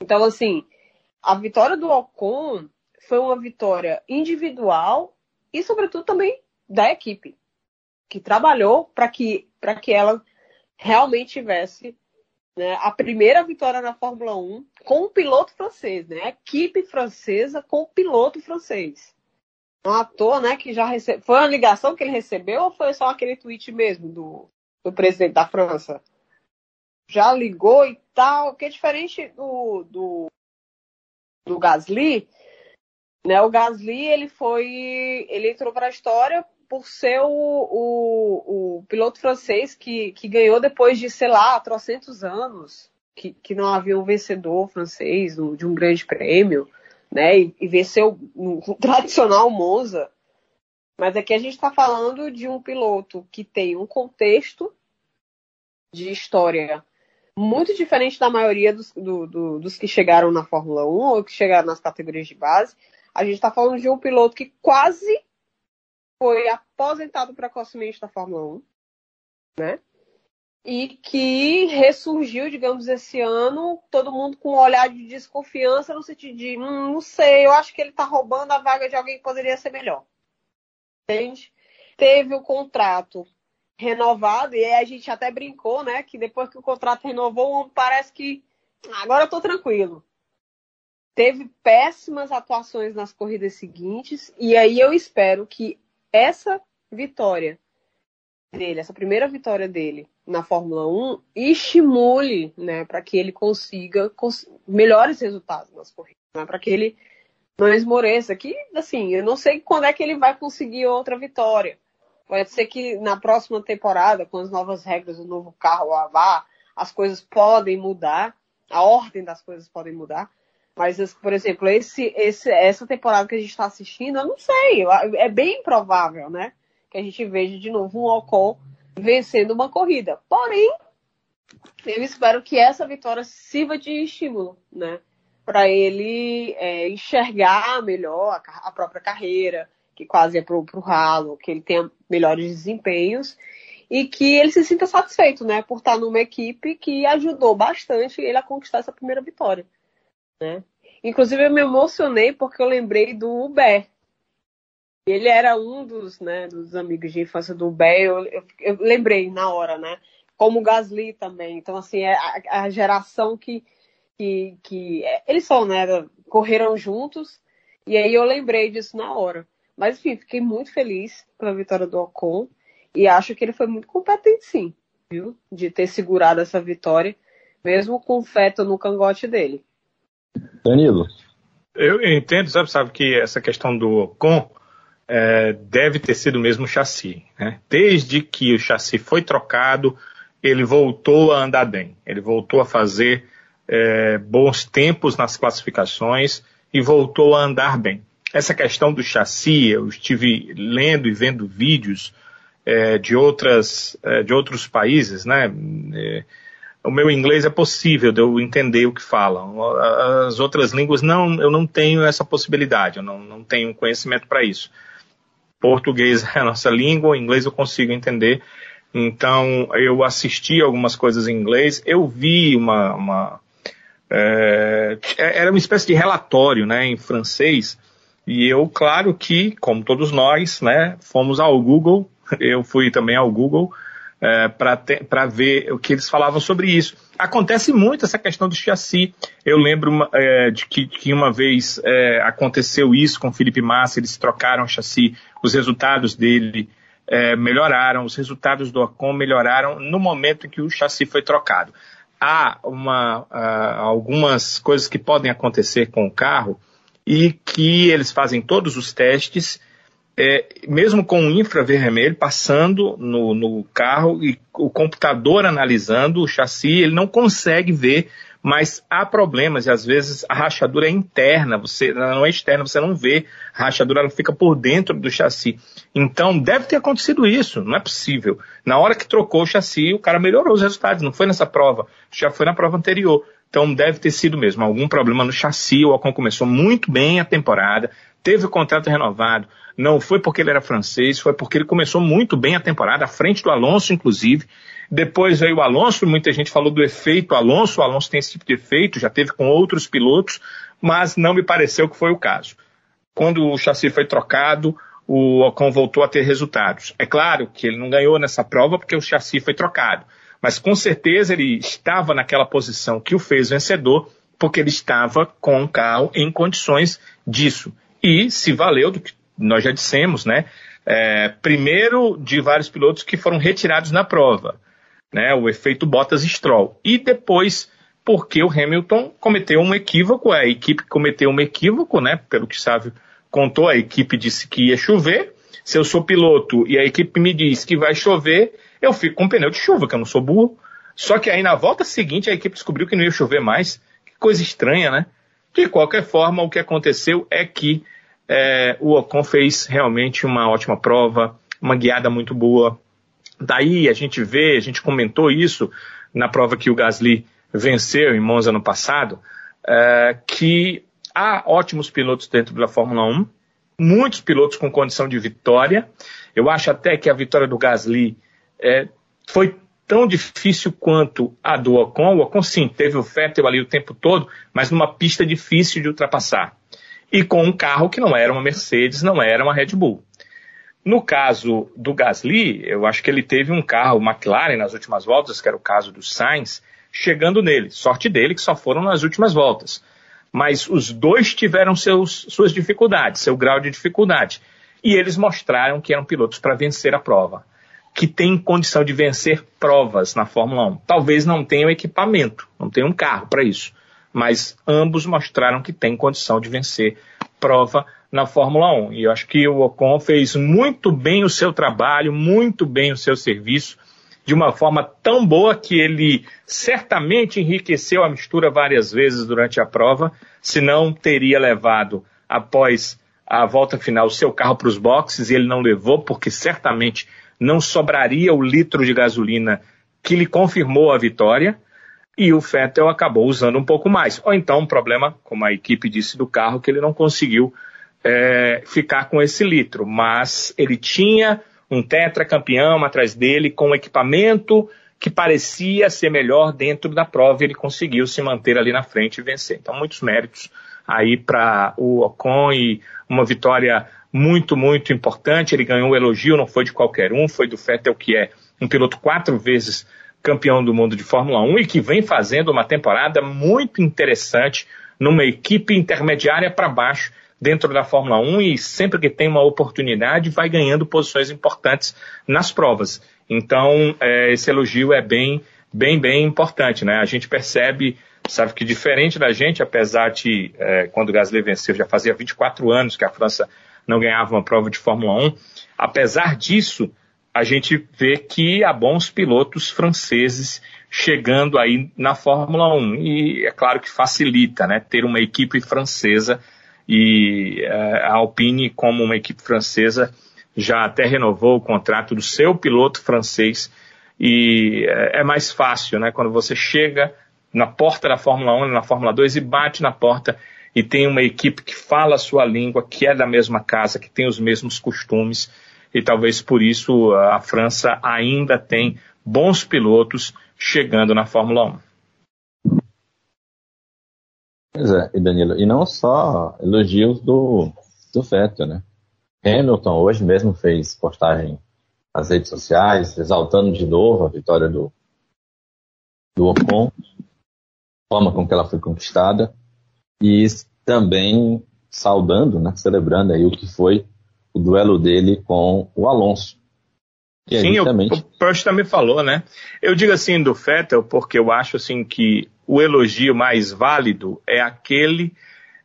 Então, assim, a vitória do Ocon foi uma vitória individual e, sobretudo, também da equipe, que trabalhou para que, que ela realmente tivesse né, a primeira vitória na Fórmula 1 com o piloto francês, né? Equipe francesa com o piloto francês. Um ator, né, que já recebeu. Foi uma ligação que ele recebeu ou foi só aquele tweet mesmo do, do presidente da França? Já ligou e tal, que é diferente do, do, do Gasly, né? O Gasly, ele foi. Ele entrou para a história por ser o, o, o piloto francês que, que ganhou depois de, sei lá, trocentos anos, que, que não havia um vencedor francês de um grande prêmio, né? E, e venceu um, tradicional Monza. Mas aqui a gente está falando de um piloto que tem um contexto de história muito diferente da maioria dos, do, do, dos que chegaram na Fórmula 1 ou que chegaram nas categorias de base. A gente está falando de um piloto que quase foi aposentado precocemente da Fórmula 1, né? E que ressurgiu, digamos, esse ano, todo mundo com um olhar de desconfiança no sentido de, hum, não sei, eu acho que ele está roubando a vaga de alguém que poderia ser melhor. Entende? Teve o contrato renovado, e a gente até brincou, né? Que depois que o contrato renovou, parece que agora eu tô tranquilo. Teve péssimas atuações nas corridas seguintes, e aí eu espero que essa vitória dele, essa primeira vitória dele na Fórmula 1, estimule, né, para que ele consiga cons melhores resultados nas corridas, né, para que ele não esmoreça. Que, assim, eu não sei quando é que ele vai conseguir outra vitória. Pode ser que na próxima temporada, com as novas regras do novo carro AVA, as coisas podem mudar, a ordem das coisas podem mudar. Mas, por exemplo, esse, esse, essa temporada que a gente está assistindo, eu não sei. É bem provável, né? Que a gente veja de novo um Ocon vencendo uma corrida. Porém, eu espero que essa vitória sirva de estímulo, né? Para ele é, enxergar melhor a, a, própria carreira, que quase é pro, pro ralo, que ele tenha melhores desempenhos e que ele se sinta satisfeito, né? Por estar numa equipe que ajudou bastante ele a conquistar essa primeira vitória né? Inclusive eu me emocionei porque eu lembrei do Uber. Ele era um dos, né, dos amigos de infância do Uber, eu, eu, eu lembrei na hora, né? Como o Gasly também. Então, assim, é a, a geração que, que, que é, eles são, né, correram juntos, e aí eu lembrei disso na hora. Mas, enfim, fiquei muito feliz pela vitória do Ocon, e acho que ele foi muito competente, sim, viu? De ter segurado essa vitória, mesmo com o feto no cangote dele. Danilo. Eu entendo, sabe, sabe que essa questão do Ocon é, deve ter sido mesmo o chassi. Né? Desde que o chassi foi trocado, ele voltou a andar bem. Ele voltou a fazer é, bons tempos nas classificações e voltou a andar bem. Essa questão do chassi, eu estive lendo e vendo vídeos é, de, outras, é, de outros países, né? O meu inglês é possível de eu entender o que falam. As outras línguas não, eu não tenho essa possibilidade, eu não, não tenho conhecimento para isso. Português é a nossa língua, inglês eu consigo entender. Então eu assisti algumas coisas em inglês, eu vi uma, uma é, era uma espécie de relatório, né, em francês. E eu, claro que, como todos nós, né, fomos ao Google. Eu fui também ao Google é, para ver o que eles falavam sobre isso. Acontece muito essa questão do chassi. Eu lembro é, de que, que, uma vez é, aconteceu isso com o Felipe Massa, eles trocaram o chassi, os resultados dele é, melhoraram, os resultados do Ocon melhoraram no momento em que o chassi foi trocado. Há uma, uh, algumas coisas que podem acontecer com o carro e que eles fazem todos os testes é, mesmo com o infravermelho passando no, no, carro e o computador analisando o chassi, ele não consegue ver, mas há problemas e às vezes a rachadura é interna, você não é externa, você não vê, a rachadura ela fica por dentro do chassi. Então deve ter acontecido isso, não é possível. Na hora que trocou o chassi, o cara melhorou os resultados, não foi nessa prova, já foi na prova anterior. Então deve ter sido mesmo algum problema no chassi. O Ocon começou muito bem a temporada, teve o contrato renovado. Não foi porque ele era francês, foi porque ele começou muito bem a temporada, à frente do Alonso, inclusive. Depois veio o Alonso, muita gente falou do efeito Alonso. O Alonso tem esse tipo de efeito, já teve com outros pilotos, mas não me pareceu que foi o caso. Quando o chassi foi trocado, o Ocon voltou a ter resultados. É claro que ele não ganhou nessa prova porque o chassi foi trocado mas com certeza ele estava naquela posição que o fez vencedor, porque ele estava com o carro em condições disso. E se valeu do que nós já dissemos, né? É, primeiro de vários pilotos que foram retirados na prova, né? O efeito Bottas-Stroll. E depois porque o Hamilton cometeu um equívoco, a equipe cometeu um equívoco, né? Pelo que sabe, contou, a equipe disse que ia chover. Se eu sou piloto e a equipe me diz que vai chover, eu fico com pneu de chuva, que eu não sou burro. Só que aí na volta seguinte a equipe descobriu que não ia chover mais. Que coisa estranha, né? De qualquer forma, o que aconteceu é que é, o Ocon fez realmente uma ótima prova, uma guiada muito boa. Daí a gente vê, a gente comentou isso na prova que o Gasly venceu em Monza no passado, é, que há ótimos pilotos dentro da Fórmula 1, muitos pilotos com condição de vitória. Eu acho até que a vitória do Gasly é, foi tão difícil quanto a do Ocon. O Ocon, sim, teve o Vettel ali o tempo todo, mas numa pista difícil de ultrapassar. E com um carro que não era uma Mercedes, não era uma Red Bull. No caso do Gasly, eu acho que ele teve um carro McLaren nas últimas voltas, que era o caso do Sainz, chegando nele. Sorte dele que só foram nas últimas voltas. Mas os dois tiveram seus, suas dificuldades, seu grau de dificuldade. E eles mostraram que eram pilotos para vencer a prova que tem condição de vencer provas na Fórmula 1. Talvez não tenham equipamento, não tenham um carro para isso, mas ambos mostraram que tem condição de vencer prova na Fórmula 1. E eu acho que o Ocon fez muito bem o seu trabalho, muito bem o seu serviço, de uma forma tão boa que ele certamente enriqueceu a mistura várias vezes durante a prova, senão teria levado após a volta final o seu carro para os boxes e ele não levou porque certamente não sobraria o litro de gasolina que lhe confirmou a vitória e o Vettel acabou usando um pouco mais. Ou então um problema, como a equipe disse do carro, que ele não conseguiu é, ficar com esse litro, mas ele tinha um tetracampeão atrás dele com um equipamento que parecia ser melhor dentro da prova ele conseguiu se manter ali na frente e vencer. Então, muitos méritos aí para o Ocon e uma vitória muito, muito importante. Ele ganhou o elogio, não foi de qualquer um, foi do Vettel, que é um piloto quatro vezes campeão do mundo de Fórmula 1 e que vem fazendo uma temporada muito interessante numa equipe intermediária para baixo dentro da Fórmula 1 e sempre que tem uma oportunidade vai ganhando posições importantes nas provas. Então, é, esse elogio é bem, bem, bem importante, né? A gente percebe, sabe que diferente da gente, apesar de é, quando o Gasly venceu já fazia 24 anos que a França não ganhava uma prova de Fórmula 1. Apesar disso, a gente vê que há bons pilotos franceses chegando aí na Fórmula 1. E é claro que facilita, né? Ter uma equipe francesa e uh, a Alpine, como uma equipe francesa, já até renovou o contrato do seu piloto francês e uh, é mais fácil, né? Quando você chega na porta da Fórmula 1, na Fórmula 2 e bate na porta e tem uma equipe que fala a sua língua, que é da mesma casa, que tem os mesmos costumes, e talvez por isso a França ainda tem bons pilotos chegando na Fórmula 1. Pois é, e Danilo, e não só elogios do, do Vettel, né? Hamilton hoje mesmo fez postagem nas redes sociais, exaltando de novo a vitória do, do Ocon, forma com que ela foi conquistada e também saudando, né, celebrando aí o que foi o duelo dele com o Alonso. Que Sim, justamente... o, o Prost também falou, né? Eu digo assim do Vettel porque eu acho assim que o elogio mais válido é aquele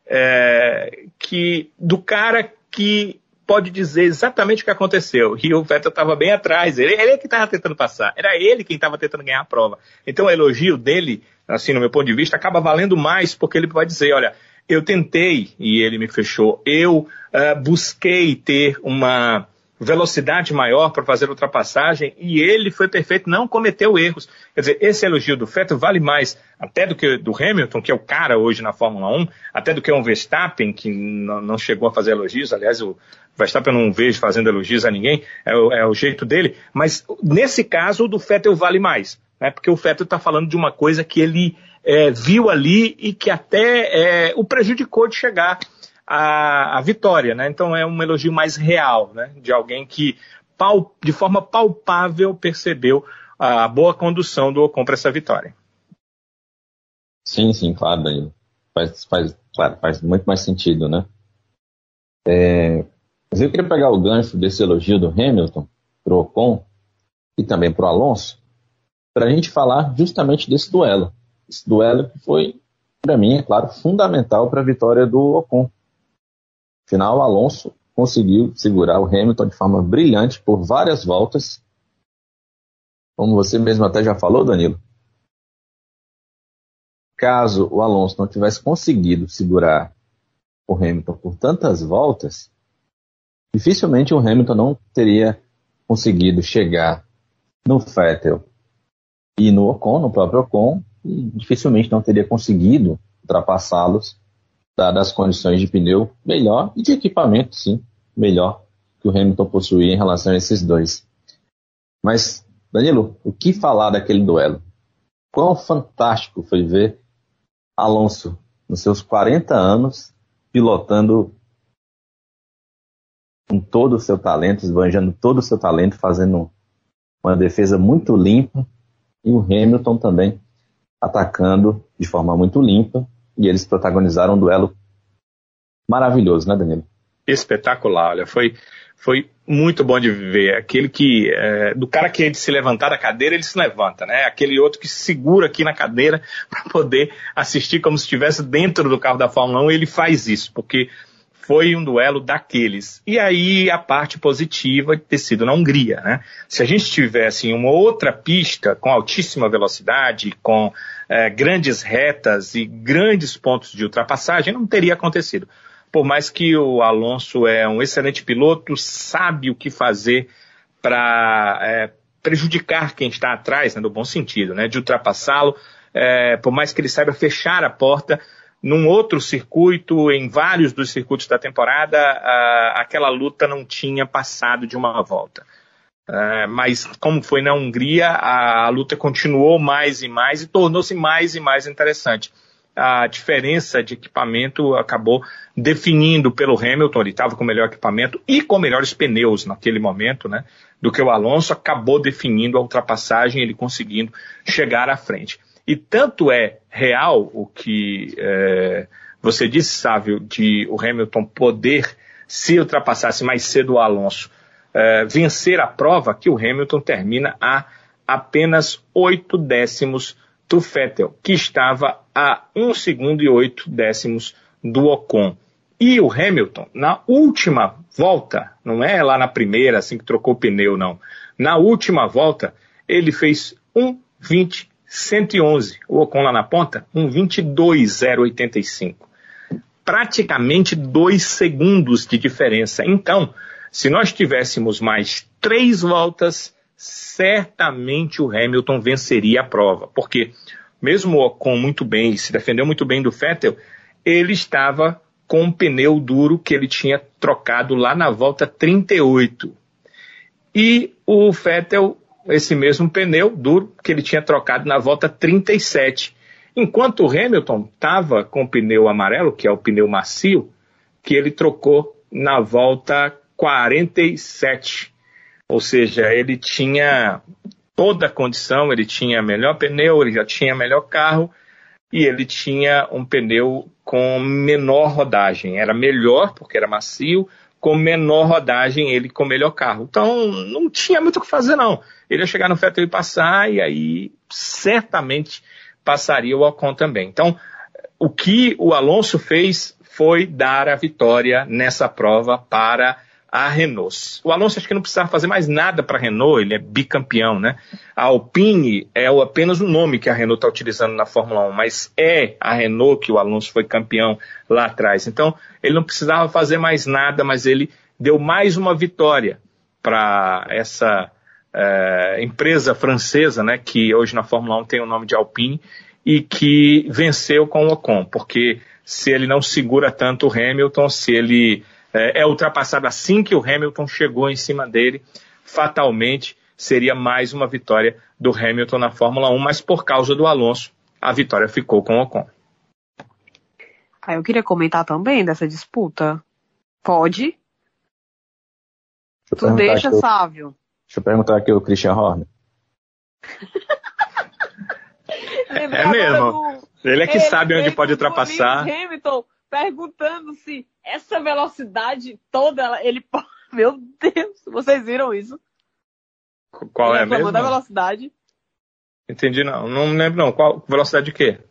é, que do cara que pode dizer exatamente o que aconteceu. E o Vettel estava bem atrás, ele, ele é que estava tentando passar, era ele quem estava tentando ganhar a prova. Então o elogio dele assim, no meu ponto de vista, acaba valendo mais, porque ele vai dizer, olha, eu tentei e ele me fechou, eu uh, busquei ter uma velocidade maior para fazer ultrapassagem e ele foi perfeito, não cometeu erros. Quer dizer, esse elogio do Vettel vale mais até do que do Hamilton, que é o cara hoje na Fórmula 1, até do que um Verstappen, que não chegou a fazer elogios. Aliás, o Verstappen eu não vejo fazendo elogios a ninguém, é o, é o jeito dele. Mas nesse caso, o do Vettel vale mais né? Porque o Vettel está falando de uma coisa que ele é, viu ali e que até é, o prejudicou de chegar à, à, vitória, né? Então é um elogio mais real, né? De alguém que de forma palpável percebeu a boa condução do Ocon para essa vitória. Sim, sim, claro. Faz, faz, claro, faz muito mais sentido, né? É, mas eu queria pegar o gancho desse elogio do Hamilton para o Ocon e também para o Alonso para a gente falar justamente desse duelo. Esse duelo que foi, para mim, é claro, fundamental para a vitória do Ocon. Afinal, Alonso conseguiu segurar o Hamilton de forma brilhante por várias voltas. Como você mesmo até já falou, Danilo. Caso o Alonso não tivesse conseguido segurar o Hamilton por tantas voltas, dificilmente o Hamilton não teria conseguido chegar no Vettel e no Ocon, no próprio Ocon, e dificilmente não teria conseguido ultrapassá-los dadas as condições de pneu, melhor, e de equipamento, sim, melhor que o Hamilton possuía em relação a esses dois. Mas, Danilo, o que falar daquele duelo? Quão fantástico foi ver Alonso, nos seus 40 anos, pilotando com todo o seu talento, esbanjando todo o seu talento, fazendo uma defesa muito limpa, e o Hamilton também atacando de forma muito limpa, e eles protagonizaram um duelo maravilhoso, né, Danilo? Espetacular, olha, foi, foi muito bom de ver. Aquele que, é, do cara que é de se levantar da cadeira, ele se levanta, né? Aquele outro que se segura aqui na cadeira para poder assistir como se estivesse dentro do carro da Fórmula 1, ele faz isso, porque foi um duelo daqueles. E aí a parte positiva de ter sido na Hungria, né? Se a gente tivesse uma outra pista com altíssima velocidade, com é, grandes retas e grandes pontos de ultrapassagem, não teria acontecido. Por mais que o Alonso é um excelente piloto, sabe o que fazer para é, prejudicar quem está atrás, né, no bom sentido, né, de ultrapassá-lo, é, por mais que ele saiba fechar a porta, num outro circuito, em vários dos circuitos da temporada, a, aquela luta não tinha passado de uma volta. Uh, mas como foi na Hungria, a, a luta continuou mais e mais e tornou-se mais e mais interessante. A diferença de equipamento acabou definindo pelo Hamilton, ele estava com melhor equipamento e com melhores pneus naquele momento, né? Do que o Alonso, acabou definindo a ultrapassagem, ele conseguindo chegar à frente. E tanto é real o que é, você disse, Sávio, de o Hamilton poder, se ultrapassasse mais cedo o Alonso, é, vencer a prova, que o Hamilton termina a apenas oito décimos do Vettel, que estava a um segundo e oito décimos do Ocon. E o Hamilton, na última volta, não é lá na primeira, assim que trocou o pneu, não. Na última volta, ele fez 1,20 111. O Ocon lá na ponta, um 22,085. Praticamente dois segundos de diferença. Então, se nós tivéssemos mais três voltas, certamente o Hamilton venceria a prova. Porque, mesmo o Ocon muito bem, se defendeu muito bem do Vettel, ele estava com um pneu duro que ele tinha trocado lá na volta 38. E o Vettel esse mesmo pneu duro que ele tinha trocado na volta 37. Enquanto o Hamilton estava com o pneu amarelo, que é o pneu macio, que ele trocou na volta 47. Ou seja, ele tinha toda a condição, ele tinha melhor pneu, ele já tinha melhor carro e ele tinha um pneu com menor rodagem. Era melhor porque era macio, com menor rodagem, ele com melhor carro. Então, não tinha muito o que fazer, não. Ele ia chegar no Vettel e passar, e aí certamente passaria o Ocon também. Então, o que o Alonso fez foi dar a vitória nessa prova para a Renault. O Alonso acho que não precisava fazer mais nada para a Renault, ele é bicampeão, né? A Alpine é apenas o nome que a Renault está utilizando na Fórmula 1, mas é a Renault que o Alonso foi campeão lá atrás. Então, ele não precisava fazer mais nada, mas ele deu mais uma vitória para essa é, empresa francesa, né, que hoje na Fórmula 1 tem o nome de Alpine, e que venceu com o Ocon, porque se ele não segura tanto o Hamilton, se ele é, é ultrapassado assim que o Hamilton chegou em cima dele, fatalmente seria mais uma vitória do Hamilton na Fórmula 1, mas por causa do Alonso, a vitória ficou com o Ocon. Ah, eu queria comentar também dessa disputa. Pode? Tu deixa, eu, Sávio. Deixa eu perguntar aqui o Christian Horner. é mesmo. Ele é que sabe onde pode ultrapassar. Hamilton perguntando se essa velocidade toda, ele Meu Deus, vocês viram isso? Qual ele é mesmo? da velocidade. Entendi, não. Não lembro, não. Qual velocidade de quê?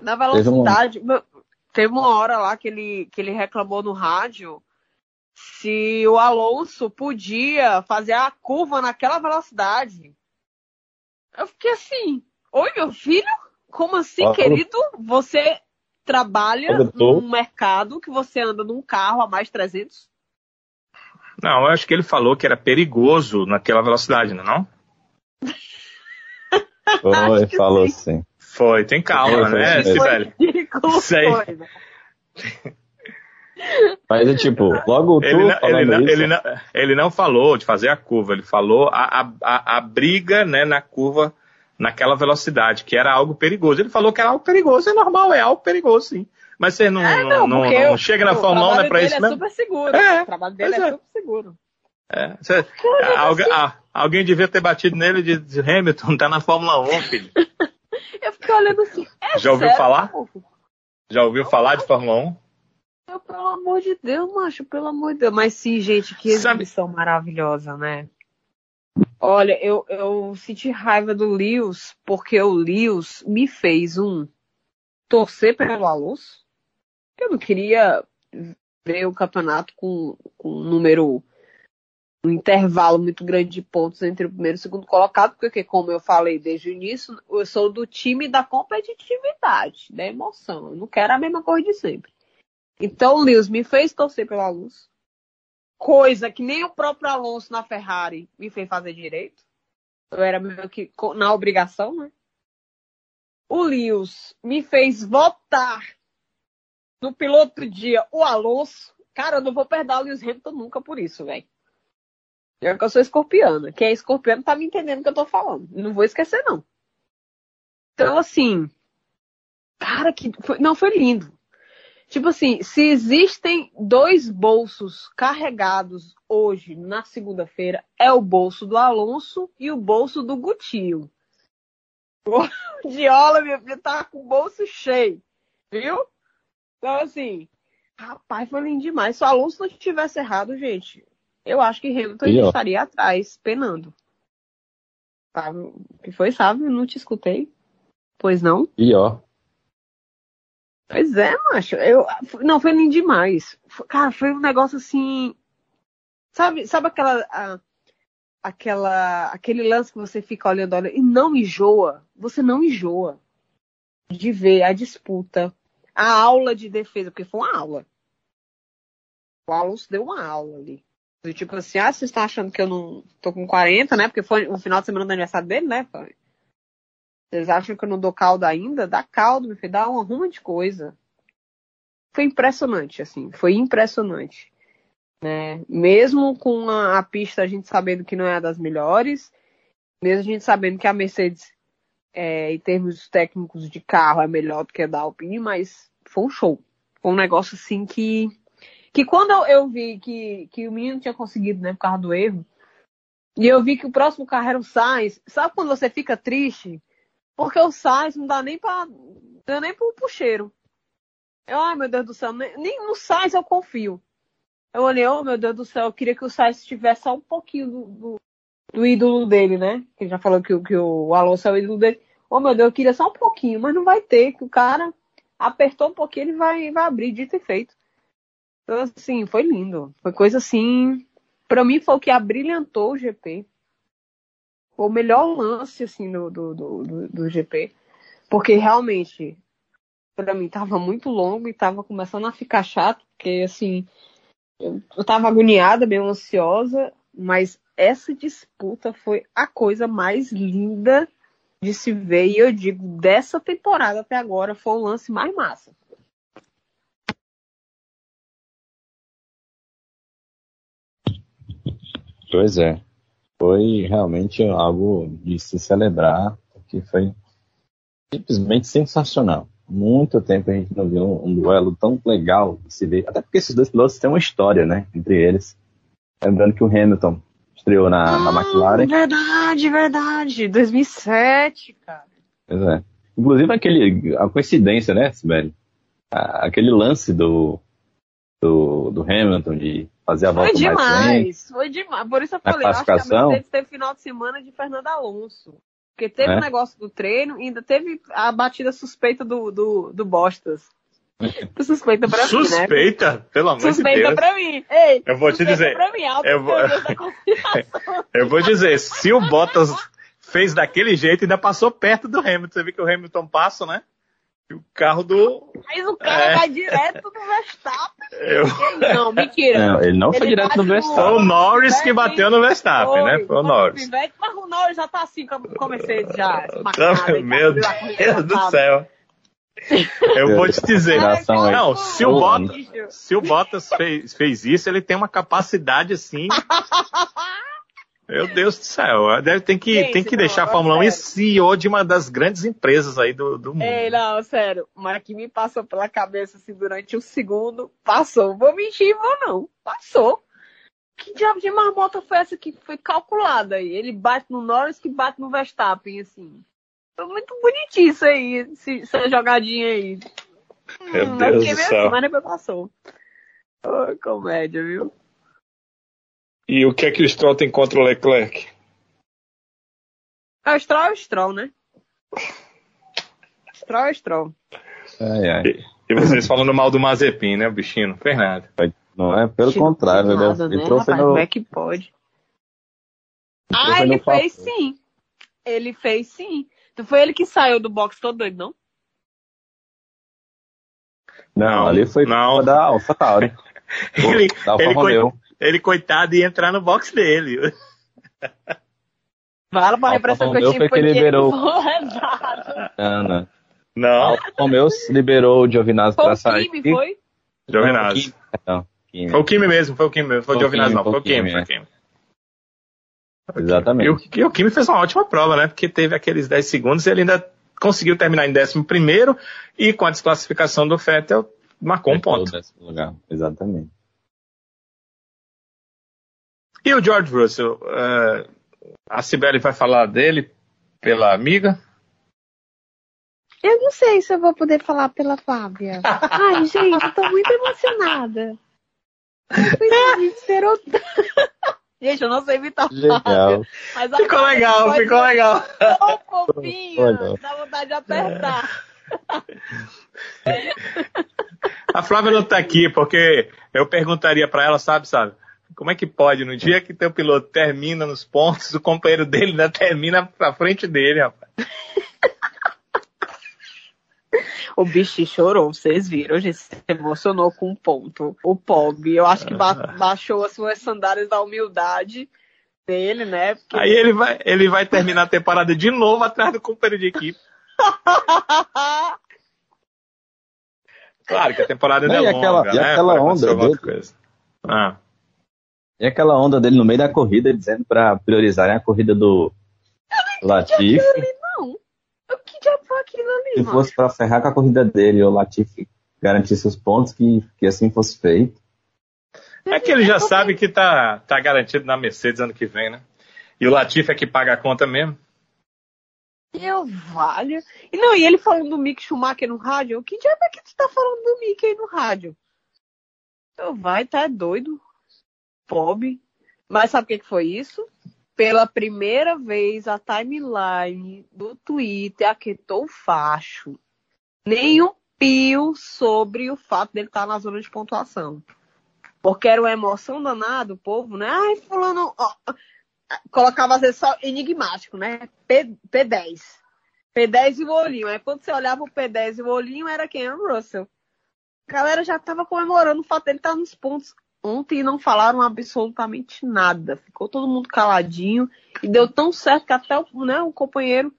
Na velocidade. Teve, um... Teve uma hora lá que ele, que ele reclamou no rádio se o Alonso podia fazer a curva naquela velocidade. Eu fiquei assim, oi meu filho? Como assim, ah, querido? Você trabalha num mercado que você anda num carro a mais 300? Não, eu acho que ele falou que era perigoso naquela velocidade, não é não? Foi, falou sim. sim. Foi, tem calma, Foi, né, foi. Sibeli? Ridículo, Isso aí. foi, né? Mas é tipo, logo tu Ele não, falando ele, não, ele, não, ele não falou de fazer a curva, ele falou a, a, a, a briga né, na curva naquela velocidade, que era algo perigoso. Ele falou que era algo perigoso, é normal, é algo perigoso, sim. Mas você não, É, não, não, não chega na Fórmula 1, não é dele isso é mesmo? super seguro. É, o trabalho dele é é. super seguro. É, você- algu- ah, alguém devia ter batido nele e disse, Hamilton, tá na Fórmula 1, filho. Eu fiquei olhando assim. É Já ouviu sério, falar? povo? Já ouviu falar de Fórmula 1? Eu, pelo amor de Deus, macho, pelo amor de Deus. Mas sim, gente, que Sabe- exibição maravilhosa, né? Olha, eu, eu senti raiva do Lewis, porque o Lewis me fez um torcer pelo Alonso. Eu não queria ver o campeonato com, com um número, um intervalo muito grande de pontos entre o primeiro e o segundo colocado, porque, como eu falei desde o início, eu sou do time da competitividade, da emoção. Eu não quero a mesma coisa de sempre. Então o Lewis me fez torcer pelo Alonso. Coisa que nem o próprio Alonso na Ferrari me fez fazer direito. Eu era meio que na obrigação, né? O Lewis me fez votar no piloto dia o Alonso. Cara, eu não vou perder o Lewis Hamilton nunca por isso, velho. Já que eu sou escorpiana. Quem é escorpiano tá me entendendo o que eu tô falando. Não vou esquecer, não. Então, assim. Cara, que. Foi, não, foi lindo. Tipo assim, se existem dois bolsos carregados hoje, na segunda-feira, é o bolso do Alonso e o bolso do Gutinho. O Diola, meu filho, tá com o bolso cheio. Viu? Então, assim, rapaz, foi lindo demais. Se o Alonso não tivesse errado, gente, eu acho que Hamilton E, estaria atrás, penando. O que foi, sabe? Eu não te escutei. Pois não? E ó, Pois é, macho. Eu, não, foi lindo demais. Foi- Cara, foi um negócio assim. Sabe, sabe aquela. a- aquela aquele lance que você fica olhando, olha, e não enjoa. Você não enjoa de ver a disputa, a aula de defesa, porque foi uma aula. O Alonso deu uma aula ali. Do tipo assim, ah, vocês estão achando que eu não tô com 40, né? Porque foi o final de semana do aniversário dele, né? pai? Vocês acham que eu não dou caldo ainda? Dá caldo, meu filho, dá uma ruma de coisa. Foi impressionante, assim, foi impressionante. Né? Mesmo com a, a pista a gente sabendo que não é a das melhores, mesmo a gente sabendo que a Mercedes, é, em termos técnicos de carro, é melhor do que a da Alpine, mas foi um show. Foi um negócio assim que. Que quando eu, eu vi que, que o menino tinha conseguido, né, por causa do erro, e eu vi que o próximo carro era o Sainz, sabe quando você fica triste? Porque o Sainz não dá nem pra. dá nem pro, cheiro. Eu, ai meu Deus do céu, nem, nem no Sainz eu confio. Eu olhei, oh meu Deus do céu, eu queria que o Sainz tivesse só um pouquinho do, do, do ídolo dele, né? Que já falou que, o- que o Alonso é o ídolo dele. Oh meu Deus, eu queria só um pouquinho, mas não vai ter, que o cara apertou um pouquinho, ele vai, vai abrir, dito e feito. Então, assim, foi lindo. Foi coisa assim. Pra mim foi o que abrilhantou o GP. O melhor lance, assim, do, do, do, do, GP. Porque realmente, pra mim, tava muito longo e tava começando a ficar chato, porque, assim, eu, eu tava agoniada, meio ansiosa, mas essa disputa foi a coisa mais linda de se ver. E eu digo, dessa temporada até agora, foi o lance mais massa. pois é. Foi realmente algo de se celebrar, que foi simplesmente sensacional. Muito tempo a gente não viu um, um duelo tão legal de se ver. Até porque esses dois pilotos têm uma história, né? Entre eles. Lembrando que o Hamilton estreou na, na McLaren. Verdade, verdade. 2007, cara. Pois é. Inclusive aquele, a coincidência, né, Sibeli? Aquele lance do, do, do Hamilton de fazer a Foi volta mais lenta. demais, foi demais. Por isso eu falei, eu acho que a classificação? Mercedes teve final de semana de Fernando Alonso. Porque teve o É? negócio do treino e ainda teve a batida suspeita do, do, do Bostas. Suspeita pra mim, né? Suspeita, pelo amor de Suspeita Deus. pra mim. Ei, Eu vou te suspeita dizer, Pra mim, eu vou-. Eu vou dizer, se o Bottas fez daquele jeito, ainda passou perto do Hamilton. Você viu que o Hamilton passa, né? O carro do. Mas o cara É. vai direto no Verstappen. Eu... Não, mentira. Não, ele não foi Ele direto no bate Foi Verstappen. o Norris que bateu no Verstappen, Foi, né? Foi o foi Norris. Mas o Norris já tá assim como com a Mercedes já. Tá, e Meu tá, corrida Deus do passada. céu. Eu vou te dizer. Não, se o Bottas, se o Bottas fez, fez isso, ele tem uma capacidade assim. Meu Deus do céu. Deve, tem que, Gente, tem que não, deixar a agora Fórmula 1 e. CEO de uma das grandes empresas aí do, do mundo. Ei, não, sério. Mas que me passou pela cabeça assim durante um segundo. Passou. Vou mentir, vou não. Passou. Que diabo de marmota foi essa que foi calculada aí? Ele bate no Norris que bate no Verstappen, assim. Foi muito bonitinho isso aí, essa jogadinha aí. Meu Hum, Deus eu do céu. assim, mas depois passou. Ô, comédia, viu? E o que é que o Stroll tem contra o Leclerc? É o Stroll, é o Stroll, né? Stroll, é o Stroll. Ai, ai. E vocês falando mal do Mazepin, né, o bichinho? Fez nada. Não é, pelo contrário, de né? nada, Ele né, trouxe rapaz? no, Como é que pode? entrou Ah, ele no papo. fez sim. Ele fez sim. Não foi ele que saiu do box todo doido, não? Não, ali foi Não. da AlphaTauri. Pô, Ele, da Alfa ele, Romeo. Ele, coitado, ia entrar no box dele. Fala pra Alfa impressão que eu tive foi que liberou. Foi. Ana. A Não, Alfa Romeo liberou o Giovinazzi Foi pra o sair. Kimi, foi? Giovinazzi. Não, Kimi. Foi o Kimi mesmo, foi o Kimi mesmo. Foi o Foi o Giovinazzi, não. Foi o foi o Kimi, foi o Kimi. Exatamente. E o, e o Kimi fez uma ótima prova, né? Porque teve aqueles 10 segundos e ele ainda conseguiu terminar em 11 primeiro e com a desclassificação do Vettel marcou um ponto. lugar. Exatamente. E o George Russell? eh, a Sibeli vai falar dele pela amiga? Eu não sei se eu vou poder falar pela Fábia. Ai, gente, eu tô muito emocionada. Gente esperou. Gente, eu não sei imitar a Legal. Fábia. Mas a Ficou legal, ficou legal. Tão fofinha. Olha. Dá vontade de apertar. A Flávia não tá aqui porque eu perguntaria pra ela, sabe, sabe? Como é que pode, no dia que teu piloto termina nos pontos, o companheiro dele ainda termina pra frente dele, rapaz. O bicho chorou, vocês viram, gente, se emocionou com um ponto. O Pog, eu acho que ba- baixou as suas sandálias da humildade dele, né? Porque... Aí ele vai, ele vai terminar a temporada de novo atrás do companheiro de equipe. Claro que a temporada ainda é e aquela- longa, e né? aquela onda dele? Ah. E aquela onda dele no meio da corrida, dizendo pra priorizarem a corrida do Latifi. Não. O que diabo foi aquilo ali, Se mano? fosse pra ferrar com a corrida dele, o Latifi garantisse os pontos, que, que assim fosse feito. É que ele já sabe que tá, tá garantido na Mercedes ano que vem, né? E o Latifi é que paga a conta mesmo. Eu valho. E não, e ele falando do Mick Schumacher no rádio. O que diabo é que tu tá falando do Mick aí no rádio? Eu vai, tá doido. Pobre. Mas sabe o que, que foi isso? Pela primeira vez a timeline do Twitter aquietou o facho. Nem um pio sobre o fato dele estar na zona de pontuação. Porque era uma emoção danada, o povo, né? Ai, fulano, ó, colocava às vezes só enigmático, né? P, P10. P10 e o olhinho. Aí quando você olhava o P10 e o olhinho, era quem? Era o Russell. A galera já tava comemorando o fato dele estar nos pontos. Ontem não falaram absolutamente nada. Ficou todo mundo caladinho. E deu tão certo que até o, né, o companheiro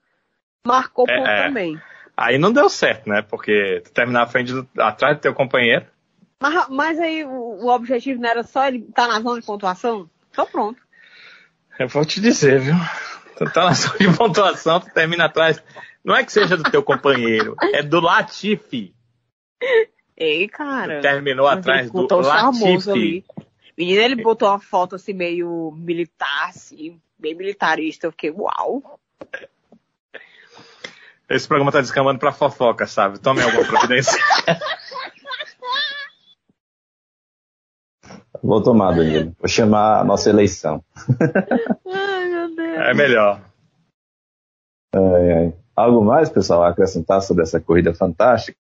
marcou É, ponto é. também. Aí não deu certo, né? Porque tu terminar à frente do- atrás do teu companheiro. Mas, mas aí o, o objetivo não era só ele estar na zona de pontuação? Então pronto. Eu vou te dizer, viu? Tu tá na zona de pontuação, tu termina atrás. Não é que seja do teu companheiro, é do Latifi. Ei, cara. Terminou atrás do Latifi. ali. Menino, ele botou uma foto assim, meio militar, assim, bem militarista. Eu fiquei, uau. Esse programa tá descambando pra fofoca, sabe? Tome alguma providência. Vou tomar, Danilo. Vou chamar a nossa eleição. Ai, meu Deus. É melhor. Ai, ai. Algo mais, pessoal, a acrescentar sobre essa corrida fantástica?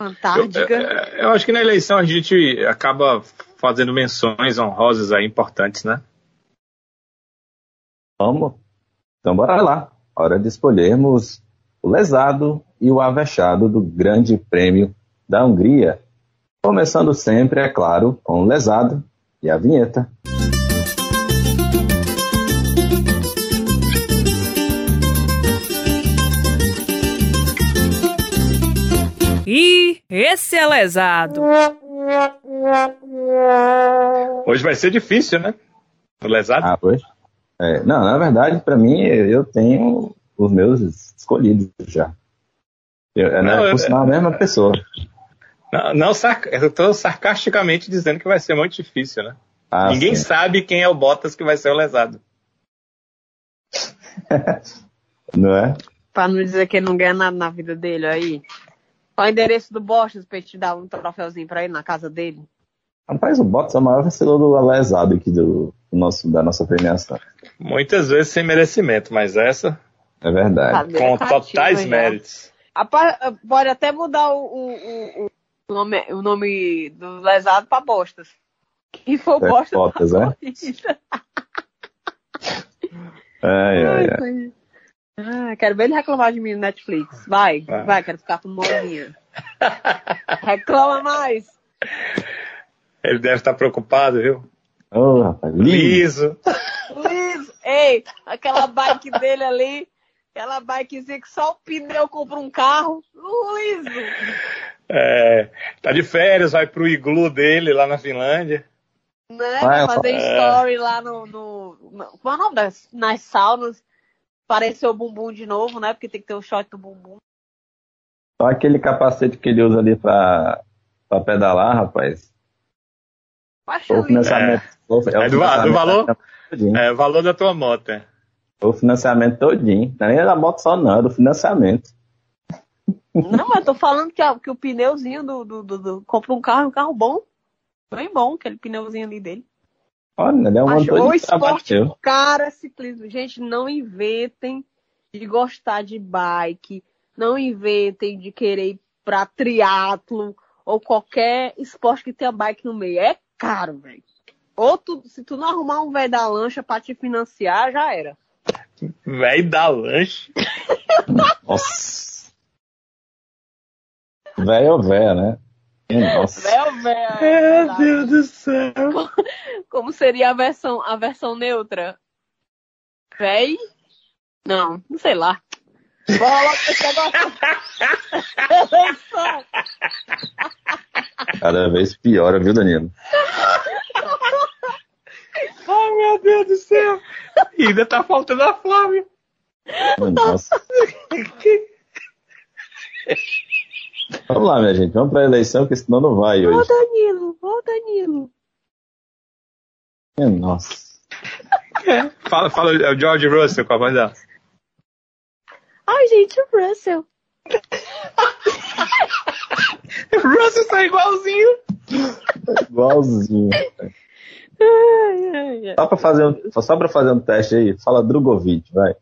Eu, Fantástica. eu- eu acho que na eleição a gente acaba fazendo menções honrosas aí importantes, né? Vamos? Então bora lá. Hora de escolhermos o lesado e o avexado do Grande Prêmio da Hungria. Começando sempre, é claro, com o lesado e a vinheta. E esse é lesado. Hoje vai ser difícil, né? O lesado. Ah, pois. É, não, na verdade, para mim, eu tenho os meus escolhidos já. Eu, é, né, não, é, por a mesma pessoa. Não, não eu estou sarcasticamente dizendo que vai ser muito difícil, né? Ah, Ninguém sim. sabe quem é o Bottas que vai ser o lesado. não é? Pra não dizer que ele não ganha nada na vida dele aí. Qual é o endereço do Bottas pra ele te dar um troféuzinho pra ir na casa dele? Rapaz, o Bottas é o maior vencedor do lesado aqui do, do nosso, da nossa premiação. Muitas vezes sem merecimento, mas essa é verdade. Com totais méritos. Pode até mudar o, o, o, nome, o nome do lesado para Bostas. Que foi o Bostas. Bostas, é? ai, ai, ai. Ah, quero ver ele reclamar de mim no Netflix. Vai, vai, vai quero ficar com molinha. Reclama mais. Ele deve estar preocupado, viu? Oh, rapaz, liso. Liso. Ei, aquela bike dele ali Aquela bikezinha que só o pneu compra um carro. Liso. É, tá de férias, vai pro iglu dele lá na Finlândia. Né? Vai fazer é. story lá no. no, no qual é o nome das? Nas saunas. Apareceu o bumbum de novo, né? Porque tem que ter o shot do bumbum. Só aquele capacete que ele usa ali pra, pra pedalar, rapaz. O financiamento. É, é, é do, do valor, é, valor da tua moto. É. O financiamento todinho. Não é nem da moto só, não, é do financiamento. Não, mas tô falando que, que o pneuzinho do, do, do, do, Compra um carro, um carro bom. Bem bom, aquele pneuzinho ali dele. Olha, ele é um motor O esporte, cara, ciclismo. Gente, não inventem de gostar de bike. Não inventem de querer ir pra triatlo ou qualquer esporte que tenha bike no meio. É caro, velho. Ou tu, se tu não arrumar um velho da lancha pra te financiar, já era. Véi da lanche. Nossa. Véi ou véia, né? Nossa. Véia. Meu Deus do céu. Como seria a versão, a versão neutra? Véi? Não, não sei lá. Bora logo esse negócio. Cada vez piora, viu, Danilo? Ai, meu Deus do céu. E ainda tá faltando a Flávia. Nossa. Vamos lá, minha gente. Vamos pra eleição, que senão não vai hoje. Ô, Danilo. Ô, Danilo. Nossa. É. Fala, fala, é o George Russell com a voz dela. Ai, gente, o Russell. o Russell tá igualzinho. Igualzinho. Só pra fazer um, só pra fazer um teste aí, fala Drogovic, vai.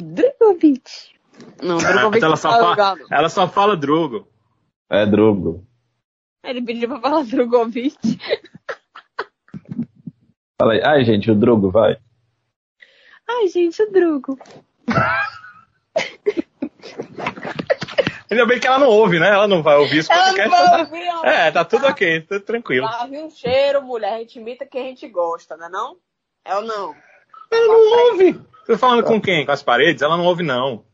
Drogovic. Não, Drogovic ela, só tá fala, ela só fala Drogo. É Drogo. Ele pediu pra falar Drogovic. Fala aí. Ai, gente, o Drogo, vai. Ai, gente, o Drogo. Ainda bem que ela não ouve, né? Ela não vai ouvir isso podcast. Ela não vai ouvir, ó. É, tá tudo ok, tudo tranquilo. Lave um cheiro, mulher. A gente imita quem a gente gosta, né não? É ou não? Ela não ouve. Tô falando com quem? Com as paredes? Ela não ouve, não.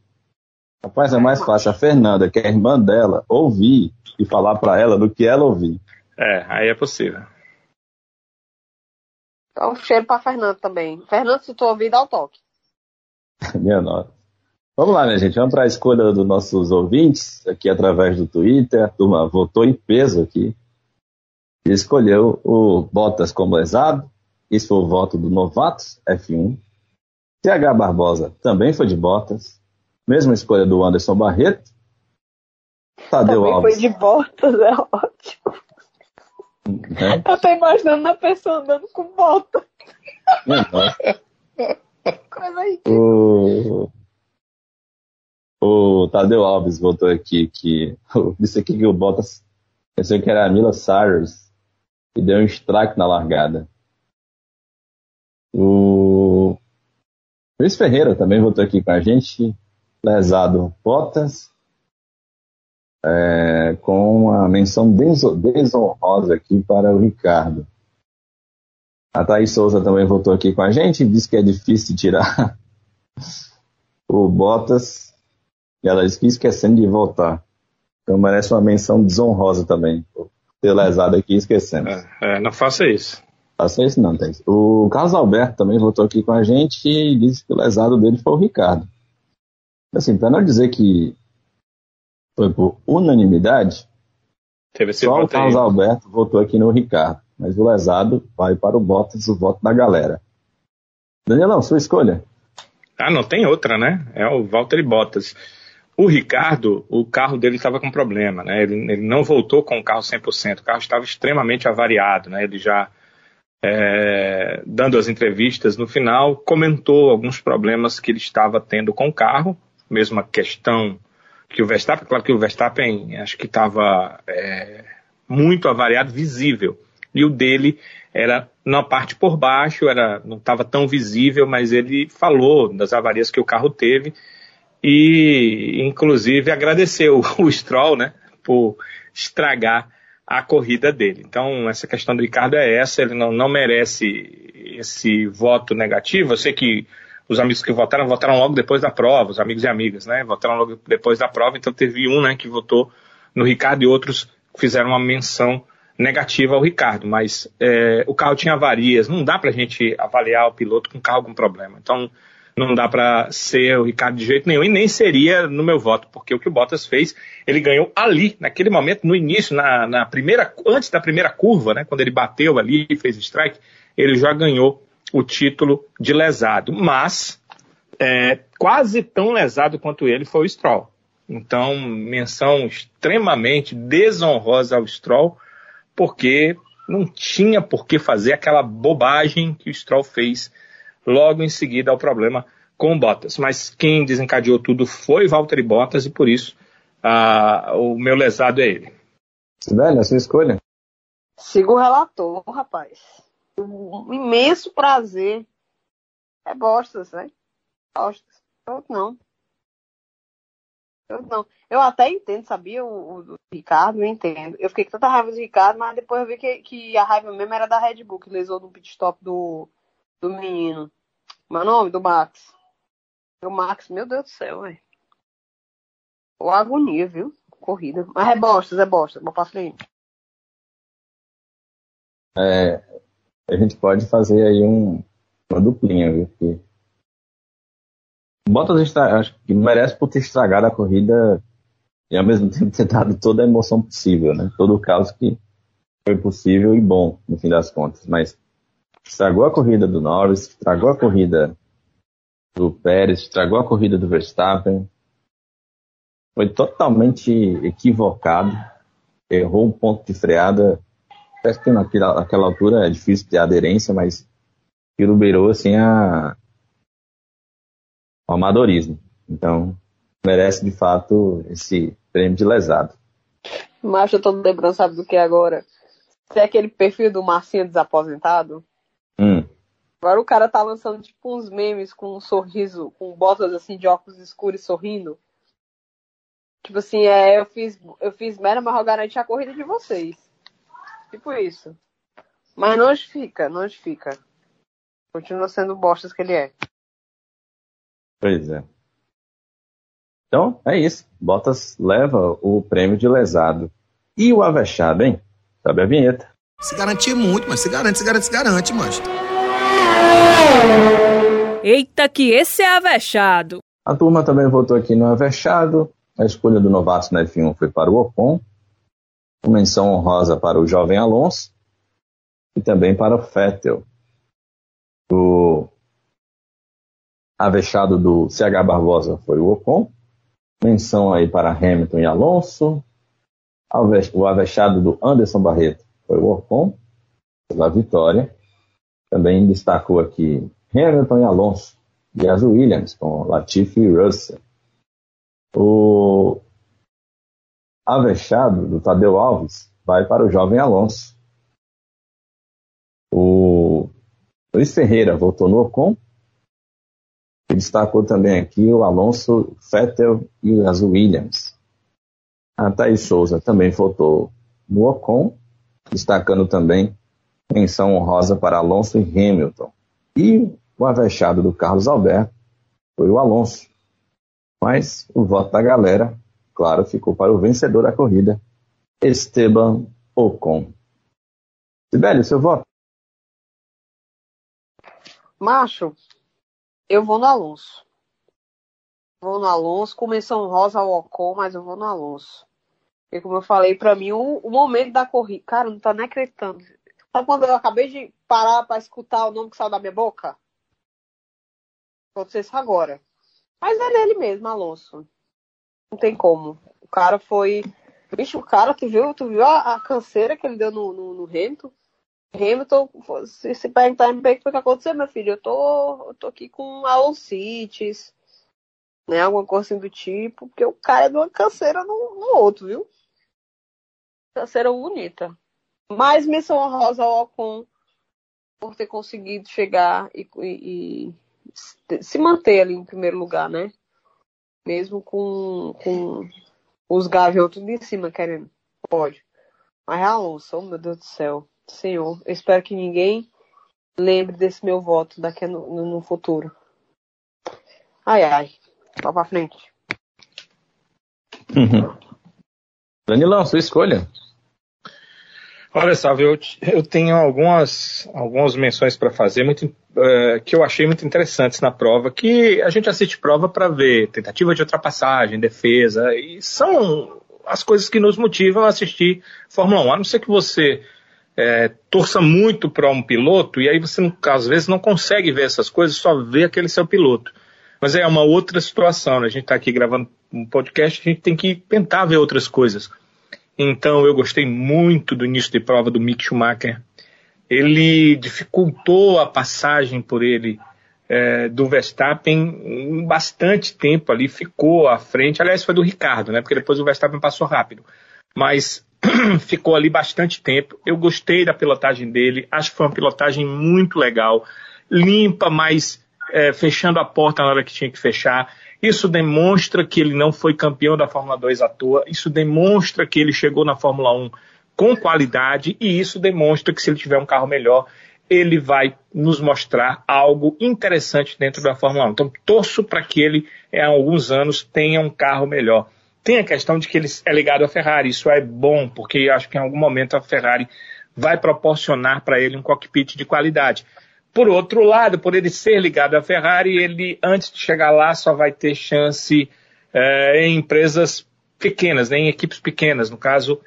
Rapaz, é mais fácil a Fernanda, que é a irmã dela, ouvir e falar para ela do que ela ouvir. É, aí é possível. Dá um cheiro pra Fernanda também. Fernanda, se tu ouvir, dá o toque. Minha nota. Vamos lá, minha gente. Vamos para a escolha dos nossos ouvintes, aqui através do Twitter. A turma votou em peso aqui. E escolheu o Bottas como lesado. Esse foi o voto do Novatos F1. TH Barbosa também foi de Bottas. Mesma escolha do Anderson Barreto. Tadeu também Alves. foi de Bottas, é ótimo. É. Eu tô imaginando a pessoa andando com bota. Coisa aí. O... O Tadeu Alves voltou aqui que disse aqui que o Bottas pensou que era a Mila Cyrus e deu um strike na largada. O Luiz Ferreira também voltou aqui com a gente. Lesado Bottas, é, com uma menção desonrosa aqui para o Ricardo. A Thaís Souza também voltou aqui com a gente, disse que é difícil tirar o Bottas, e ela disse que esquecendo de voltar. Então merece uma menção desonrosa também, por ter lesado aqui esquecendo. É, é, não faça isso. Faça isso não, Thaís. O Carlos Alberto também voltou aqui com a gente e disse que o lesado dele foi o Ricardo. Assim, para não dizer que foi por unanimidade, Teve só o aí. Carlos Alberto votou aqui no Ricardo. Mas o lesado vai para o Bottas, o voto da galera. Danielão, sua escolha. Ah, não tem outra, né? É o Valtteri Bottas. O Ricardo, o carro dele estava com problema, né? Ele, ele não voltou com o carro 100%. O carro estava extremamente avariado, né? Ele já, é, dando as entrevistas no final, comentou alguns problemas que ele estava tendo com o carro. Mesma questão que o Verstappen, claro que o Verstappen acho que estava é, muito avariado, visível. E o dele era na parte por baixo, era, não estava tão visível, mas ele falou das avarias que o carro teve e, inclusive, agradeceu o Stroll, né, por estragar a corrida dele. Então, essa questão do Ricardo é essa, ele não, não merece esse voto negativo. Eu sei que os amigos que votaram, votaram logo depois da prova, os amigos e amigas, né, votaram logo depois da prova, então teve um, né, que votou no Ricardo e outros fizeram uma menção negativa ao Ricardo, mas é, o carro tinha avarias, não dá para a gente avaliar o piloto com carro com problema. Então, não dá para ser o Ricardo de jeito nenhum, e nem seria no meu voto, porque o que o Bottas fez, ele ganhou ali, naquele momento, no início, na, na primeira, antes da primeira curva, né, quando ele bateu ali e fez strike, ele já ganhou o título de lesado. Mas, é, quase tão lesado quanto ele foi o Stroll. Então, menção extremamente desonrosa ao Stroll, porque não tinha por que fazer aquela bobagem que o Stroll fez logo em seguida ao problema com o Bottas. Mas quem desencadeou tudo foi Valtteri Bottas e por isso ah, o meu lesado é ele. Velho, a sua escolha. Siga o relator, rapaz. Um imenso prazer. É bostas, né? Bostas. Eu não. Eu não. Eu até entendo, sabia? O, o, do Ricardo, eu entendo. Eu fiquei com tanta raiva do Ricardo, mas depois eu vi que, que a raiva mesmo era da Red Bull, que lesou no pit stop do, do menino. Meu nome? Do Max. O Max, meu Deus do céu, velho. O agonia, viu? Corrida. Mas é bosta, é bosta. Vou pra frente. É, a gente pode fazer aí um, uma duplinha, viu? Que Bottas estra... acho que merece por ter estragado a corrida e ao mesmo tempo ter dado toda a emoção possível, né? Todo o caos que foi possível e bom, no fim das contas. Mas estragou a corrida do Norris, estragou a corrida do Pérez, estragou a corrida do Verstappen. Foi totalmente equivocado. Errou um ponto de freada. Parece que naquela, naquela altura é difícil ter aderência, mas aquilo beirou assim a, o amadorismo. Então, merece de fato esse prêmio de lesado. Mas eu tô lembrando, sabe do que agora? Se é aquele perfil do Marcinho desaposentado. Hum. Agora o cara tá lançando tipo uns memes com um sorriso, com botas assim de óculos escuros sorrindo. Tipo assim, é, eu fiz, eu fiz merda, mas eu garanti a corrida de vocês. Tipo isso. Mas não fica, não fica. Continua sendo bostas que ele é. Pois é. Então, é isso. Bottas leva o prêmio de lesado. E o Avechado, hein? Sabe a vinheta? Se garantir muito, mas se garante, se garante, se garante, mas. Eita, que esse é avexado. A turma também votou aqui no Avechado. A escolha do novato na F1 foi para o Ocon. Menção honrosa para o jovem Alonso. E também para o Vettel. O avexado do CH Barbosa foi o Ocon. Menção aí para Hamilton e Alonso. O avexado do Anderson Barreto foi o Ocon, pela vitória. Também destacou aqui Hamilton e Alonso. E as Williams, com Latifi e Russell. O avexado do Tadeu Alves vai para o jovem Alonso. O Luiz Ferreira voltou no Ocon. E destacou também aqui o Alonso Vettel e as Williams. A Thaís Souza também votou no Ocon, destacando também menção honrosa para Alonso e Hamilton. E o avexado do Carlos Alberto foi o Alonso. Mas o voto da galera, claro, ficou para o vencedor da corrida, Esteban Ocon. Sibeli, seu voto? Macho, eu vou no Alonso. Vou no Alonso, com menção rosa ao Ocon, mas eu vou no Alonso. Porque, como eu falei, para mim, o, o, momento da corrida. Cara, não tá nem acreditando. Sabe quando eu acabei de parar para escutar o nome que saiu da minha boca? Aconteceu isso agora. Mas é nele mesmo, Alonso. Não tem como. O cara foi. Bicho, o cara, tu viu, tu viu a, a canseira que ele deu no, no, no Hamilton? Hamilton, se, se perguntar o que foi que aconteceu, meu filho, eu tô, eu tô aqui com alocites, né? Alguma coisa assim do tipo, porque o cara é de uma canseira no, no outro, viu? Canseira bonita. Mais missão honrosa ao Ocon por ter conseguido chegar e, e, e, se manter ali em primeiro lugar, né? Mesmo com, com os gaviões em cima querendo. Pode. Mas Alonso, oh, meu Deus do céu. Senhor, eu espero que ninguém lembre desse meu voto daqui no, no, no futuro. Ai, ai. Vá pra frente. Uhum. Danilão, sua escolha. Olha, Salve, eu, eu tenho algumas, algumas menções para fazer muito, uh, que eu achei muito interessantes na prova, que a gente assiste prova para ver tentativa de ultrapassagem, defesa, e são as coisas que nos motivam a assistir Fórmula 1. A não ser que você é, torça muito para um piloto e aí você, às vezes, não consegue ver essas coisas, só vê aquele seu piloto. Mas é uma outra situação, né? A gente está aqui gravando um podcast, a gente tem que tentar ver outras coisas. Então, eu gostei muito do início de prova do Mick Schumacher. Ele dificultou a passagem por ele é, do Verstappen bastante tempo ali, ficou à frente. Aliás, foi do Ricardo, né? Porque depois o Verstappen passou rápido. Mas ficou ali bastante tempo. Eu gostei da pilotagem dele, acho que foi uma pilotagem muito legal, limpa, mas é, fechando a porta na hora que tinha que fechar. Isso demonstra que ele não foi campeão da Fórmula 2 à toa, isso demonstra que ele chegou na Fórmula 1 com qualidade e isso demonstra que se ele tiver um carro melhor, ele vai nos mostrar algo interessante dentro da Fórmula 1. Então, torço para que ele, em alguns anos, tenha um carro melhor. Tem a questão de que ele é ligado à Ferrari. Isso é bom, porque acho que em algum momento a Ferrari vai proporcionar para ele um cockpit de qualidade. Por outro lado, por ele ser ligado à Ferrari, ele, antes de chegar lá, só vai ter chance é, em empresas pequenas, né, em equipes pequenas, no caso,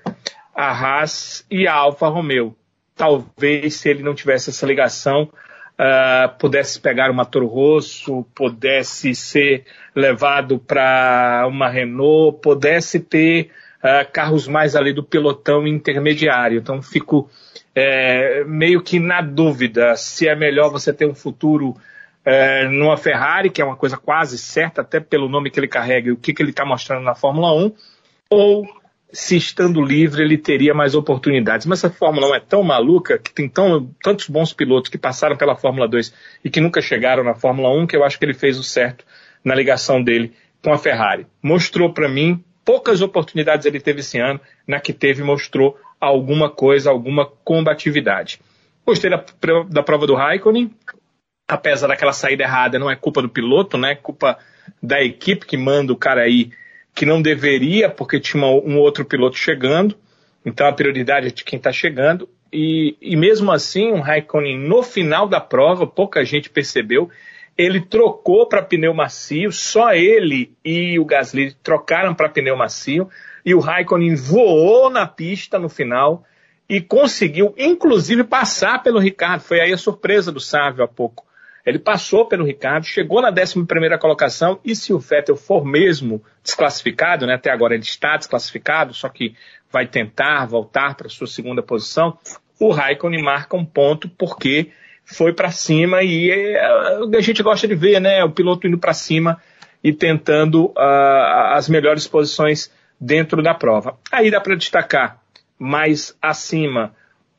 a Haas e a Alfa Romeo. Talvez, se ele não tivesse essa ligação, uh, pudesse pegar uma Toro Rosso, pudesse ser levado para uma Renault, pudesse ter uh, carros mais ali do pelotão intermediário. Então fico é, meio que na dúvida se é melhor você ter um futuro é, numa Ferrari, que é uma coisa quase certa, até pelo nome que ele carrega e o que, que ele está mostrando na Fórmula 1, ou se estando livre ele teria mais oportunidades. Mas a Fórmula 1 é tão maluca, que tem tão, tantos bons pilotos que passaram pela Fórmula 2 e que nunca chegaram na Fórmula 1, que eu acho que ele fez o certo na ligação dele com a Ferrari. Mostrou para mim, poucas oportunidades ele teve esse ano, na que teve mostrou alguma coisa, alguma combatividade. Gostei da, da prova do Raikkonen, apesar daquela saída errada, não é culpa do piloto, né? É culpa da equipe que manda o cara aí que não deveria, porque tinha um outro piloto chegando. Então a prioridade é de quem está chegando. E, e mesmo assim, o Raikkonen no final da prova, pouca gente percebeu, ele trocou para pneu macio, só ele e o Gasly trocaram para pneu macio, e o Raikkonen voou na pista no final e conseguiu, inclusive, passar pelo Ricardo. Foi aí a surpresa do Sávio há pouco. Ele passou pelo Ricardo, chegou na 11 colocação e se o Vettel for mesmo desclassificado, né, até agora ele está desclassificado, só que vai tentar voltar para sua segunda posição, o Raikkonen marca um ponto porque foi para cima e é, a gente gosta de ver, né, o piloto indo para cima e tentando uh, as melhores posições dentro da prova. Aí dá para destacar mais acima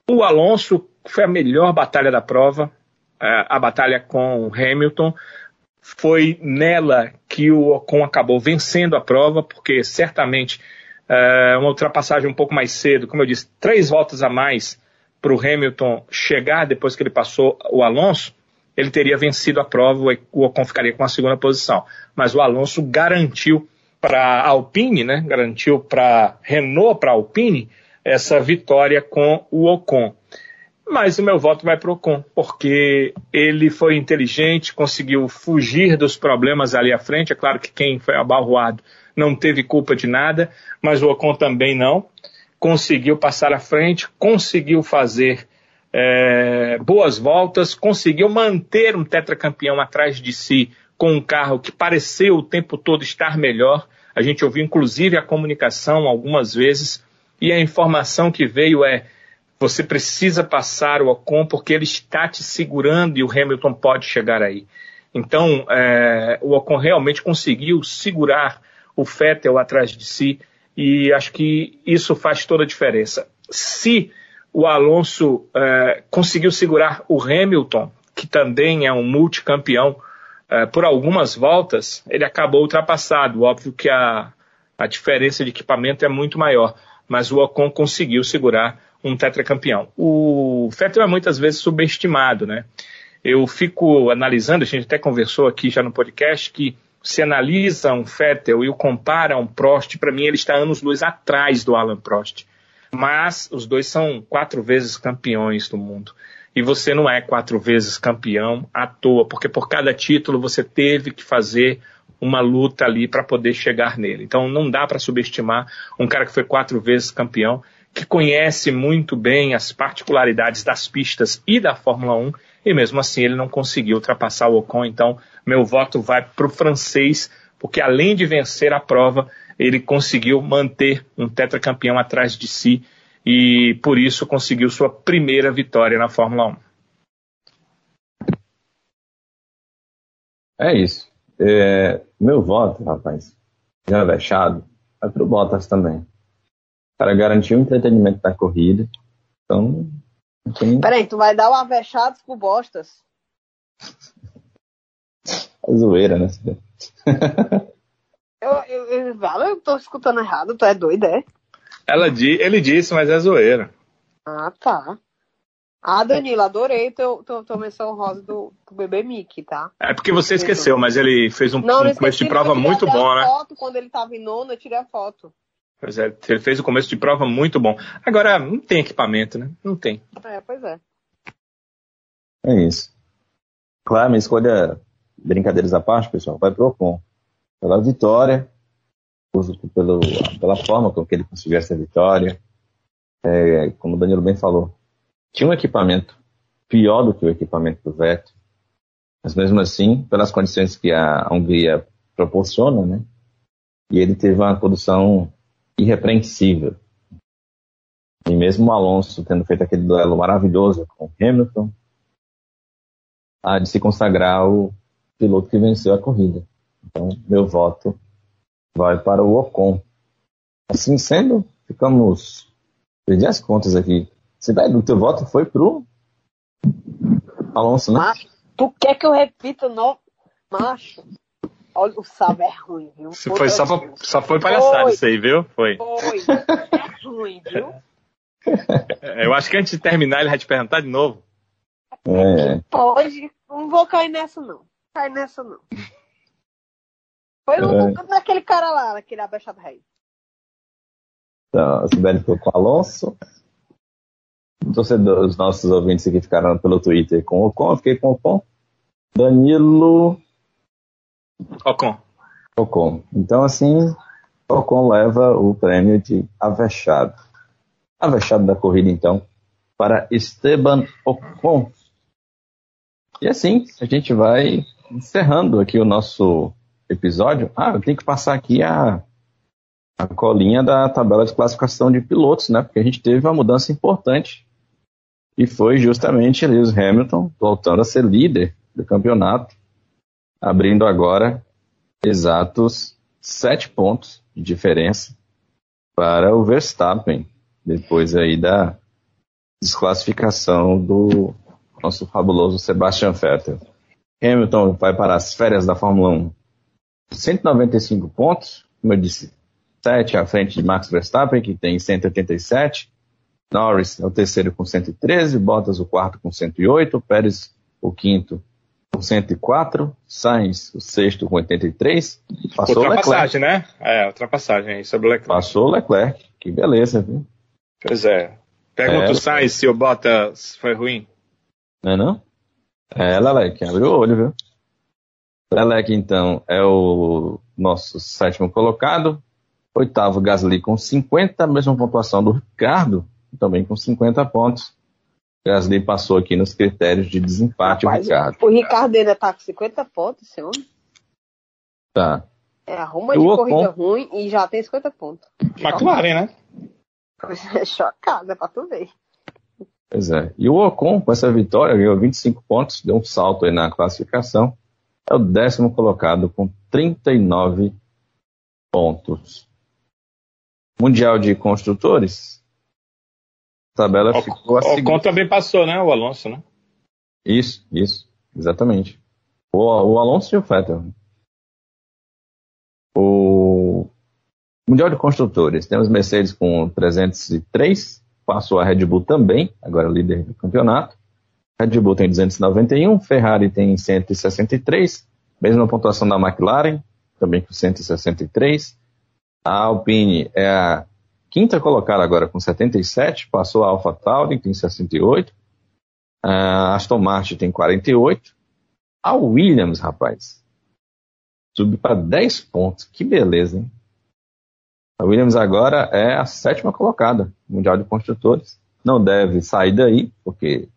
o Alonso, foi a melhor batalha da prova, a batalha com Hamilton foi nela que o Ocon acabou vencendo a prova, porque certamente é, uma ultrapassagem um pouco mais cedo, como eu disse, três voltas a mais para o Hamilton chegar depois que ele passou o Alonso, ele teria vencido a prova, o Ocon ficaria com a segunda posição. Mas o Alonso garantiu para Alpine, né, garantiu para Renault, para Alpine, essa vitória com o Ocon. Mas o meu voto vai para o Ocon, porque ele foi inteligente, conseguiu fugir dos problemas ali à frente. É claro que quem foi abalroado não teve culpa de nada, mas o Ocon também não. Conseguiu passar à frente, conseguiu fazer é, boas voltas, conseguiu manter um tetracampeão atrás de si com um carro que pareceu o tempo todo estar melhor. A gente ouviu inclusive a comunicação algumas vezes e a informação que veio é você precisa passar o Ocon porque ele está te segurando e o Hamilton pode chegar aí. Então, é, o Ocon realmente conseguiu segurar o Vettel atrás de si e acho que isso faz toda a diferença. Se o Alonso é, conseguiu segurar o Hamilton, que também é um multicampeão, é, por algumas voltas, ele acabou ultrapassado. Óbvio que a, a diferença de equipamento é muito maior, mas o Ocon conseguiu segurar um tetracampeão. O Vettel é muitas vezes subestimado, né? Eu fico analisando, a gente até conversou aqui já no podcast, que se analisa um Vettel e o compara a um Prost, para mim ele está anos-luz atrás do Alan Prost. Mas os dois são quatro vezes campeões do mundo e você não é quatro vezes campeão à toa, porque por cada título você teve que fazer uma luta ali para poder chegar nele. Então não dá para subestimar um cara que foi quatro vezes campeão, que conhece muito bem as particularidades das pistas e da Fórmula 1, e mesmo assim ele não conseguiu ultrapassar o Ocon. Então meu voto vai para o francês, porque além de vencer a prova, ele conseguiu manter um tetracampeão atrás de si e por isso conseguiu sua primeira vitória na Fórmula 1. É isso. É, meu voto, rapaz, já vexado, vai pro Bottas também. Para garantir o entretenimento da corrida. Então. Tem... Peraí, tu vai dar o avechados pro Bostas? É zoeira, né? eu, eu, eu, eu tô escutando errado, tu é doido, é? Ela, ele disse, mas é zoeira. Ah, tá. Ah, Danilo, adorei teu, teu, tua menção rosa do, do bebê Mickey, tá? É porque você esqueceu, mas ele fez um, não, um começo de prova muito bom, né? Foto, quando ele tava em nono, eu tirei a foto. Pois é, ele fez o um começo de prova muito bom. Agora, não tem equipamento, né? Não tem. É, pois é. É isso. Claro, minha escolha, brincadeiras à parte, pessoal, vai pro Ocon. Pela vitória, pelo, pela forma com que ele conseguiu essa vitória. É, como o Danilo bem falou, tinha um equipamento pior do que o equipamento do Vettel, mas mesmo assim, pelas condições que a Hungria proporciona, né, e ele teve uma condução irrepreensível. E mesmo o Alonso tendo feito aquele duelo maravilhoso com Hamilton, há de se consagrar o piloto que venceu a corrida. Então, meu voto vai para o Ocon. Assim sendo, ficamos. Perdi as contas aqui. Cidade do teu voto foi pro Alonso, né? Macho, tu quer que eu repita não? Macho. Olha, o sábado é ruim, viu? Foi, só, pra, só foi palhaçada foi. isso aí, viu? Foi. Foi. É ruim, viu? Eu acho que antes de terminar ele vai te perguntar de novo. É. Pode. Não vou cair nessa, não. Cair nessa, não. Foi no, é. naquele cara lá, naquele abechado rei. Então, a Sibeli ficou com o Alonso. Torcedores, os nossos ouvintes aqui ficaram pelo Twitter com o Ocon, eu fiquei com o Ocon. Danilo. Ocon. Ocon. Então, assim, Ocon leva o prêmio de avexado. Avexado da corrida, então, para Esteban Ocon. E assim, a gente vai encerrando aqui o nosso episódio, ah, eu tenho que passar aqui a, a colinha da tabela de classificação de pilotos, né? Porque a gente teve uma mudança importante. E foi justamente Lewis Hamilton voltando a ser líder do campeonato, abrindo agora exatos sete pontos de diferença para o Verstappen, depois aí da desclassificação do nosso fabuloso Sebastian Vettel. Hamilton vai para as férias da Fórmula 1 195 pontos, como eu disse, 7 à frente de Max Verstappen, que tem 187. Norris é o terceiro com 113, Bottas o quarto com 108, Pérez o quinto com 104, Sainz o sexto com 83. Passou ultrapassagem, Leclerc. né? É, ultrapassagem aí sobre o Leclerc. Passou o Leclerc, que beleza, viu? Pois é. Pergunta é, o Sainz se o Bottas foi ruim. Não é não? É, Lelec, abriu o olho, viu? Lelec, então, é o nosso sétimo colocado. Oitavo, Gasly com 50, mesma pontuação do Ricardo, também com 50 pontos. Gasly passou aqui nos critérios de desempate Rapaz, o Ricardo. O Ricardo ainda tá com 50 pontos, esse homem? Tá. É, arruma de corrida ruim e já tem 50 pontos. McLaren, né? É chocada pra tu ver. Pois é. E o Ocon, com essa vitória, ganhou 25 pontos, deu um salto aí na classificação. É o décimo colocado com 39 pontos. Mundial de Construtores. A tabela ficou assim. O Ocon também passou, né? O Alonso, né? Isso, isso. Exatamente. O, o Alonso e o Vettel. O Mundial de Construtores. Temos Mercedes com 303 passou a Red Bull também, agora líder do campeonato. Red Bull tem 291, Ferrari tem 163, mesma pontuação da McLaren, também com 163. A Alpine é a quinta colocada agora com 77, passou a AlphaTauri, tem 68. A Aston Martin tem 48. A Williams, rapaz, subiu para 10 pontos. Que beleza, hein? A Williams agora é a sétima colocada Mundial de Construtores. Não deve sair daí, porque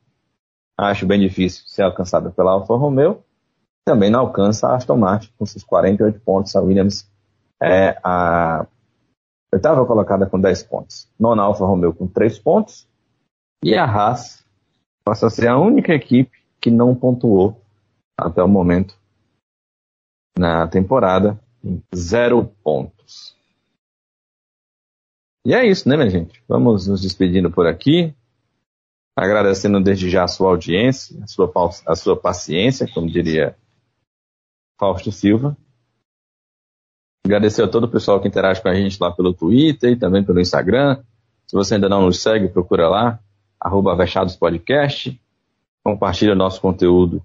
acho bem difícil ser alcançada pela Alfa Romeo. Também não alcança a Aston Martin com seus 48 pontos. A Williams é a oitava colocada com 10 pontos. Nona Alfa Romeo com 3 pontos. E a Haas passa a ser a única equipe que não pontuou até o momento na temporada em zero pontos. E é isso, né, minha gente? Vamos nos despedindo por aqui. Agradecendo desde já a sua audiência, a sua, a sua paciência, como diria Fausto Silva. Agradecer a todo o pessoal que interage com a gente lá pelo Twitter e também pelo Instagram. Se você ainda não nos segue, procura lá, arroba Podcast. Compartilha nosso conteúdo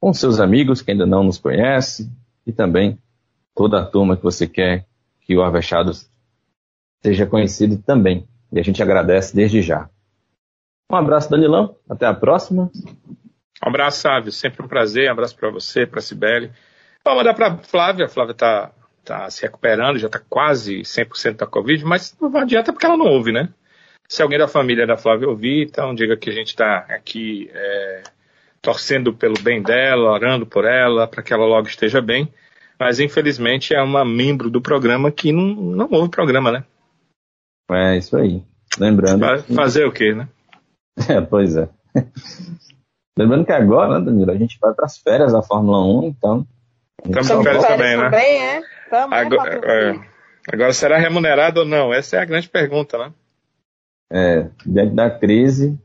com seus amigos que ainda não nos conhecem e também toda a turma que você quer que o Avechados seja conhecido também. E a gente agradece desde já. Um abraço, Danilão. Até a próxima. Um abraço, Sávio. Sempre um prazer. Um abraço para você, para a Sibeli. Vamos mandar para Flávia. A Flávia está tá se recuperando, já está quase 100% da Covid, mas não adianta porque ela não ouve, né? Se alguém da família da Flávia ouvir, então diga que a gente está aqui é, torcendo pelo bem dela, orando por ela, para que ela logo esteja bem. Mas infelizmente é uma membro do programa que não, não ouve o programa, né? É, isso aí. Lembrando. Fazer o quê, né? É, pois é. Lembrando que agora, né, Danilo, a gente vai para as férias da Fórmula 1, então. Estamos em férias também, né? Também, é. Tamo, agora, é. agora, será remunerado ou não? Essa é a grande pergunta, né? É, diante da crise,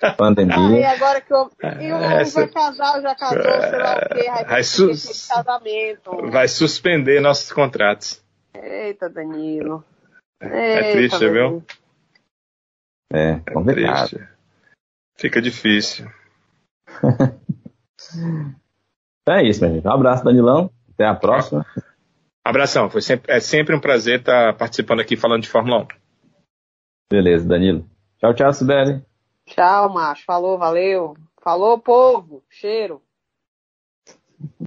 pandemia. Ah, e agora que o, e o Essa... vai casar, já casou, sei lá o quê, vai, vai, casamento. vai suspender nossos contratos. Eita, Danilo. É triste, tá viu? É, é complicado. Triste. Fica difícil. é isso, minha gente. Um abraço, Danilão. Até a próxima. Abração. Foi sempre, é sempre um prazer estar participando aqui falando de Fórmula 1. Beleza, Danilo. Tchau, tchau, Sibeli. Tchau, macho. Falou, valeu. Falou, povo. Cheiro.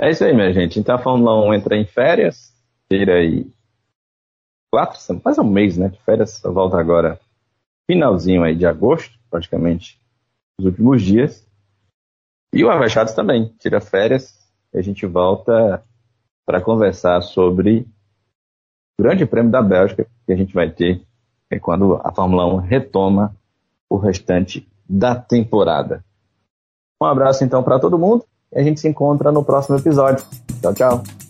É isso aí, minha gente. Então a Fórmula 1 entra em férias tira aí quatro, quase um mês, né? De férias, volta agora finalzinho aí de agosto, praticamente, os últimos dias. E o Avechados também tira férias e a gente volta para conversar sobre o Grande Prêmio da Bélgica que a gente vai ter é quando a Fórmula 1 retoma o restante da temporada. Um abraço então para todo mundo e a gente se encontra no próximo episódio. Tchau, tchau.